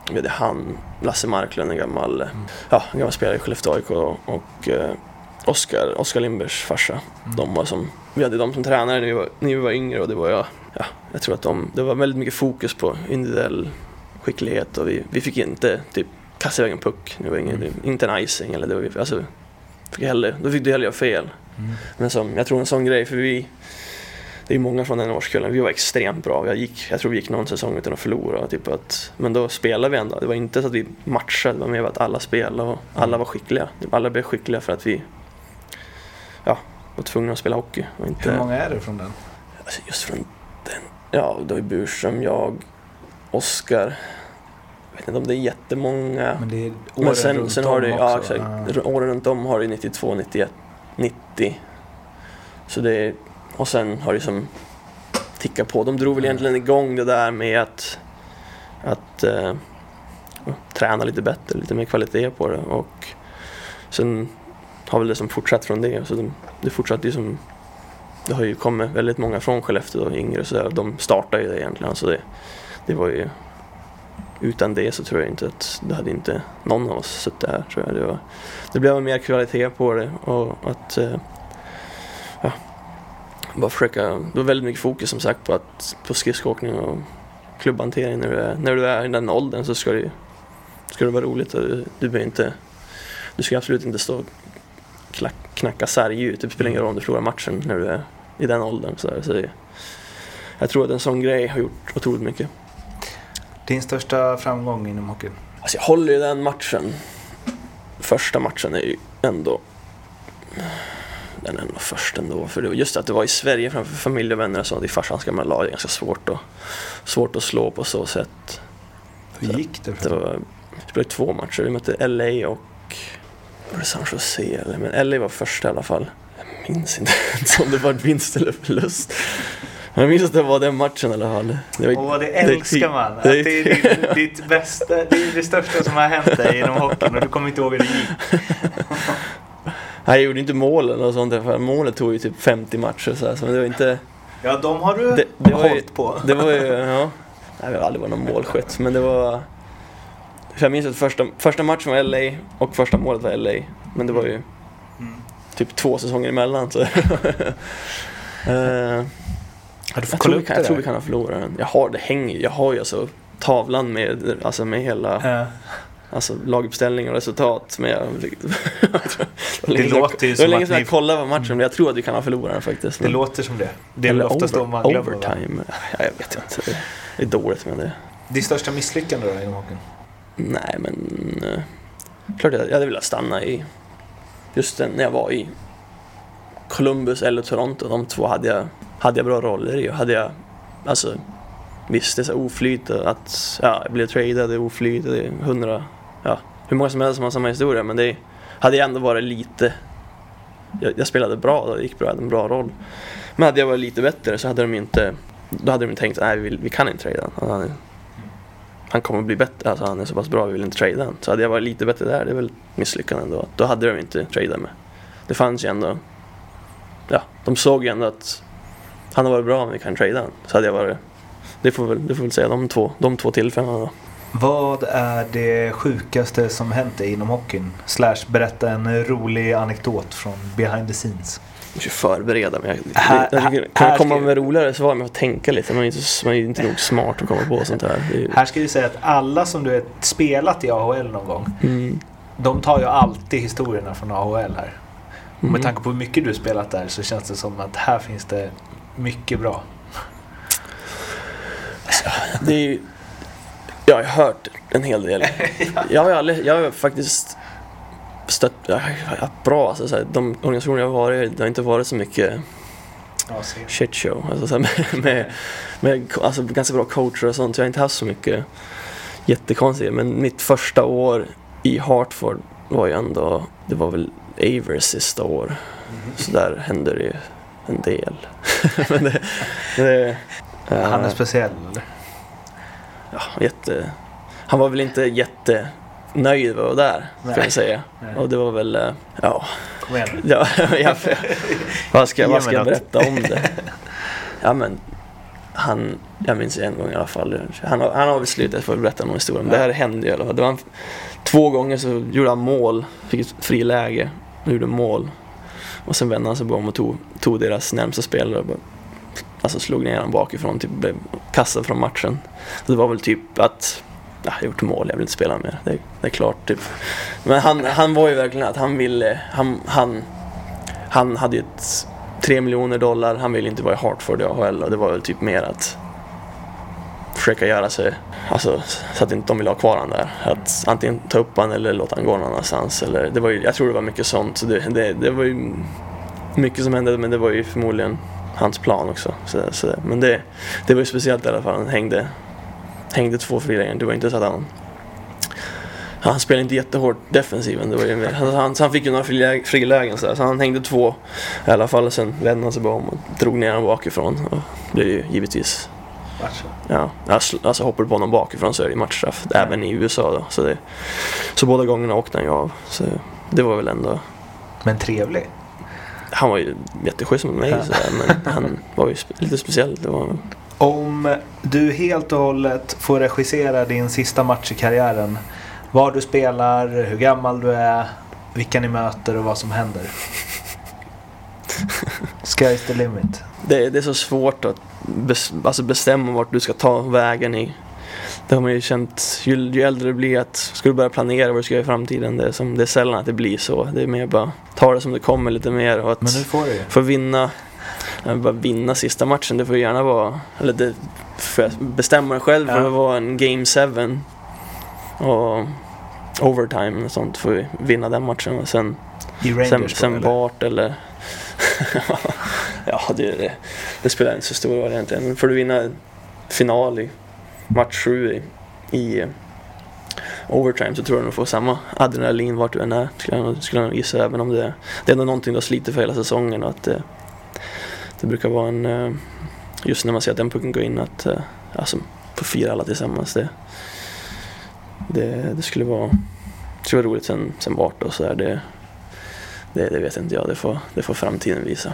Speaker 1: Vi hade han, Lasse Marklund, en gammal, ja, en gammal spelare i Skellefteå AIK och, och eh, Oskar, Oskar Lindbergs farsa. De var som, vi hade dem som tränare när vi var, när vi var yngre och det var jag, ja, jag tror att de, det var väldigt mycket fokus på individuell skicklighet och vi, vi fick inte typ kasta iväg en puck. Det var ingen, inte en icing eller det var, alltså, fick hellre, då fick du hellre göra fel. Men som, jag tror en sån grej, för vi, det är många från den årskullen, vi var extremt bra. Jag, gick, jag tror vi gick någon säsong utan att förlora. Typ att, men då spelade vi ändå. Det var inte så att vi matchade, det var mer att alla spelade och alla var skickliga. Alla blev skickliga för att vi ja, var tvungna att spela hockey. Och inte,
Speaker 2: Hur många är det från den?
Speaker 1: Alltså just från den, ja, då är Burström, jag, Oskar. Jag vet inte om det är jättemånga.
Speaker 2: Men det är åren
Speaker 1: Men sen,
Speaker 2: runt
Speaker 1: sen har
Speaker 2: om
Speaker 1: du,
Speaker 2: också.
Speaker 1: ja exakt, åren runt om har du 92, 91, 90. Så det är, och sen har det som tickat på. De drog väl egentligen igång det där med att, att eh, träna lite bättre, lite mer kvalitet på det. Och sen har väl det som fortsatt från det. Så de, det fortsatte ju som, det har ju kommit väldigt många från Skellefteå, yngre så där, och de startade ju det egentligen. Så det, det var ju utan det så tror jag inte att det hade inte någon av oss suttit här tror jag. Det, var, det blev mer kvalitet på det och att eh, bara försöka, det var väldigt mycket fokus som sagt på, att, på skridskoåkning och klubbhantering när du är, när du är i den åldern så ska det ska det vara roligt och du, du inte du ska absolut inte stå och klack, knacka sarg. Det spelar ingen roll om du förlorar matchen när du är i den åldern. Så, så jag tror att en sån grej har gjort otroligt mycket.
Speaker 2: Din största framgång inom hockeyn?
Speaker 1: Alltså jag håller ju den matchen. Första matchen är ju ändå... Den är ändå först ändå. För det var just att det var i Sverige framför familj och vänner och så. Det är farsans gamla lag. Det är ganska svårt att, svårt att slå på så sätt.
Speaker 2: Hur gick det?
Speaker 1: Det var, vi spelade två matcher. Vi mötte LA och... Var det San Jose eller? Men LA var först i alla fall. Jag minns inte om det var vinst eller förlust. Jag minns att det var den matchen i alla fall. Det var,
Speaker 2: Åh, det
Speaker 1: det-
Speaker 2: älskar man! Att det är ditt, ditt bästa, det är det största som har hänt dig inom hockeyn och du kommer inte ihåg hur det gick. [LAUGHS]
Speaker 1: Jag gjorde inte mål eller något sånt. För målet tog ju typ 50 matcher så, här, så det var inte...
Speaker 2: Ja, de har du
Speaker 1: Det, det var ju,
Speaker 2: hållit på.
Speaker 1: Det var ju, ja. Nej, jag har aldrig varit någon målskytt, men det var... För jag minns att första, första matchen var LA och första målet var LA. Men det var ju
Speaker 2: Mm.
Speaker 1: typ två säsonger emellan. Så. [LAUGHS] Eh,
Speaker 2: Ja,
Speaker 1: jag, tror
Speaker 2: kolla
Speaker 1: vi kan, jag tror vi kan ha förlorat den. Jag har, det hänger ju. Jag har ju alltså tavlan med, alltså med hela
Speaker 2: Ja.
Speaker 1: alltså, laguppställning och resultat. Men jag, [LAUGHS]
Speaker 2: Det låter ju
Speaker 1: det
Speaker 2: som
Speaker 1: länge sedan jag kollade på matchen, men jag tror att vi kan ha förlorat faktiskt.
Speaker 2: Det låter som det. Det är väl oftast
Speaker 1: over,
Speaker 2: man glömmer. va?
Speaker 1: Overtime. Ja, jag vet inte. Det- Det är dåligt med det.
Speaker 2: Ditt största misslyckande då inom hockeyn?
Speaker 1: Nej, men... eh, klart jag, jag hade velat stanna i... Just när jag var i Columbus eller Toronto. De två hade jag, hade jag bra roller i. Och hade jag... Alltså... Visst, det är så oflyt att... Ja, jag blev tradad, det är oflyt det är hundra... Ja, hur många som helst som har samma historia. Men det hade jag ändå varit lite... Jag, jag spelade bra då, det gick bra, jag hade en bra roll. Men hade jag varit lite bättre så hade de inte... Då hade de tänkt nej vi, vi kan inte trada alltså, honom. Han, han kommer bli bättre, alltså han är så pass bra, vi vill inte trada honom. Så hade jag varit lite bättre där, det är väl misslyckande ändå. Då hade de inte tradat mig. Det fanns ju ändå... Ja, de såg ju ändå att han har varit bra, men vi kan trada honom. Så hade jag varit... Det får väl, det får väl säga de två, de två tillfällena då.
Speaker 2: Vad är det sjukaste som hänt dig inom hockeyn? Slash berätta en rolig anekdot från behind the scenes.
Speaker 1: Jag måste förbereda mig. Jag,
Speaker 2: Här-
Speaker 1: jag, jag, kan jag komma med roligare svar med att tänka lite? Man är, inte, man är inte nog smart att komma på sånt här. Ju-
Speaker 2: Här ska vi säga att alla som du vet spelat i AHL någon gång,
Speaker 1: mm,
Speaker 2: de tar ju alltid historierna från AHL här. Och
Speaker 1: mm.
Speaker 2: med tanke på hur mycket du spelat där så känns det som att här finns det mycket bra.
Speaker 1: Det är ju... Jag har hört en hel del. [LAUGHS] Jag har, aldrig, jag har faktiskt stött, ja, ja, bra alltså, så här, de organisationer jag har varit det har inte varit så mycket
Speaker 2: Ja, ser.
Speaker 1: shit show. Alltså, så här, [LAUGHS] med, med, med alltså, ganska bra coacher och sånt. Så jag har inte haft så mycket jättekonstigt. Men mitt första år i Hartford var ju ändå, det var väl Avers sista år. Så där hände det ju en del. [LAUGHS] men det, det, eh,
Speaker 2: Han är speciell eller?
Speaker 1: Ja, jätte, han var väl inte jättenöjd med att vara där,
Speaker 2: Nej.
Speaker 1: kan jag säga.
Speaker 2: Nej.
Speaker 1: Och det var väl, eh, ja,
Speaker 2: Kom igen.
Speaker 1: Ja, [LAUGHS] jag, vad ska, vad ska jag berätta om det? Ja men, han, jag minns en gång i alla fall. Han, har- han har väl slutat för att berätta någon historia. Men det här hände ju i alla fall. Det var en, två gånger så gjorde han mål, fick ett friläge gjorde mål. Och sen vände han sig bara om och tog, tog deras närmsta spelare och bara, alltså slog ner honom bakifrån, typ blev kastad från matchen. Så det var väl typ att jag har gjort mål, jag vill inte spela mer. Det, det är klart, typ. Men han, han var ju verkligen att han ville, han, han, han hade ju ett 3 miljoner dollar, han ville inte vara i Hartford i AHL och det var väl typ mer att försöka göra sig, alltså så att inte de ville ha kvar han där. Att antingen ta upp han eller låta han gå någon annanstans. Eller, det var ju, jag tror det var mycket sånt. Så det, det, det var ju mycket som hände men det var ju förmodligen hans plan också. Så, så, men det, det var ju speciellt i alla fall, han hängde, hängde två frilägen. Det var inte så att han han spelade inte jättehårt defensiven. Det var ju mer, han, han, han fick ju några frilägen, frilägen så, där, så han hängde två i alla fall. Sen vände han sig bara om och drog ner honom bakifrån. Och blev ju givetvis, ja, alltså, alltså hoppade på honom bakifrån så är det matchstraff. Även i USA då. Så, det, så båda gångerna åkte han ju av. Så det var väl ändå,
Speaker 2: Men trevlig.
Speaker 1: Han var ju jätteschysst mot mig så där, men han var ju spe, lite speciell. Det var,
Speaker 2: Om du helt och hållet får regissera din sista match i karriären. Var du spelar, hur gammal du är, vilka ni möter och vad som händer. [LAUGHS] Sky's the limit.
Speaker 1: det, det är så svårt att bes, alltså bestämma vart du ska ta vägen i. Det har man ju känt, ju, ju äldre du blir, att ska du börja planera vad du ska göra i framtiden, det är, som, det är sällan att det blir så. Det är mer bara ta det som det kommer lite mer och att
Speaker 2: Men nu får du ju.
Speaker 1: få vinna, bara vinna sista matchen, det får ju gärna vara, eller det får jag bestämma själv för
Speaker 2: Ja.
Speaker 1: att vara en game 7 och overtime och sånt, får vi vinna den matchen och sen
Speaker 2: I Rangers
Speaker 1: Sen, sen
Speaker 2: eller?
Speaker 1: vart eller... [LAUGHS] ja, det, det, det spelar inte så stor roll egentligen. Men får du vinna final i match 7 i, i overtime så tror jag du får samma adrenalin vart du än är. Skulle jag, nog- skulle jag gissa även om det, det är ändå någonting du har slitit för hela säsongen och att det, det brukar vara en... Eh, just när man ser att den pucken går in att eh, alltså, få fira alla tillsammans. Det, det, det skulle vara, det skulle vara roligt sen, sen vart och så där. Det, det, det vet inte jag, det får, det får framtiden visa.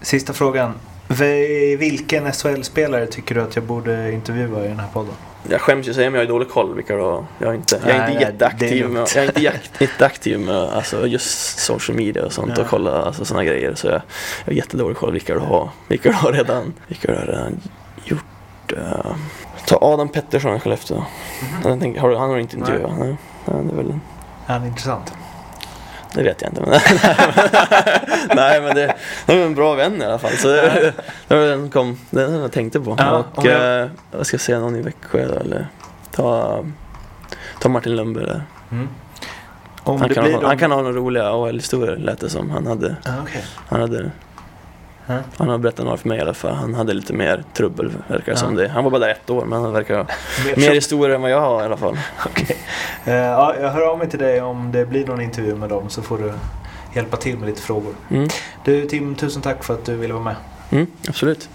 Speaker 2: Sista frågan. Vi- Vilken SHL-spelare tycker du att jag borde intervjua i den här podden?
Speaker 1: Jag skäms ju säga men jag har dålig koll vilka då. Jag är inte, jag är
Speaker 2: Nej,
Speaker 1: inte
Speaker 2: nej, är
Speaker 1: jätteaktiv med, jag är inte jätteaktiv [LAUGHS] med alltså, just social media och sånt
Speaker 2: Ja.
Speaker 1: och kolla alltså, sådana grejer. Så jag, jag har jättedålig koll vilka du har, vilka du har redan, vilka du har redan gjort. eh. ta Adam Pettersson i Skellefteå. Har du, han har du inte intervjuat? Nej. Nej, det är väl
Speaker 2: Är han intressant?
Speaker 1: Det vet jag inte. Men [LAUGHS] Nej men det, det är en bra vän i alla fall. Så det, det var den kom, den jag tänkte på.
Speaker 2: Ja,
Speaker 1: och
Speaker 2: jag-
Speaker 1: eh, jag ska se någon i Växjö då, eller ta, ta Martin Lundberg där.
Speaker 2: Mm. Om
Speaker 1: Han
Speaker 2: det
Speaker 1: kan,
Speaker 2: blir
Speaker 1: ha,
Speaker 2: då-
Speaker 1: han kan ha några roliga AHL-historier lät det som. Han hade,
Speaker 2: Ah, okej.
Speaker 1: han hade
Speaker 2: Ja.
Speaker 1: han har berättat några för mig i alla fall. Han hade lite mer trubbel verkar det som det. Han var bara där ett år men han verkar ha [LAUGHS]
Speaker 2: Mer
Speaker 1: historier än vad jag har i alla fall. [LAUGHS]
Speaker 2: Okej. Eh, ja, jag hör av mig till dig om det blir någon intervju med dem så får du hjälpa till med lite frågor.
Speaker 1: Mm,
Speaker 2: Du Tim, tusen tack för att du ville vara med.
Speaker 1: mm, absolut.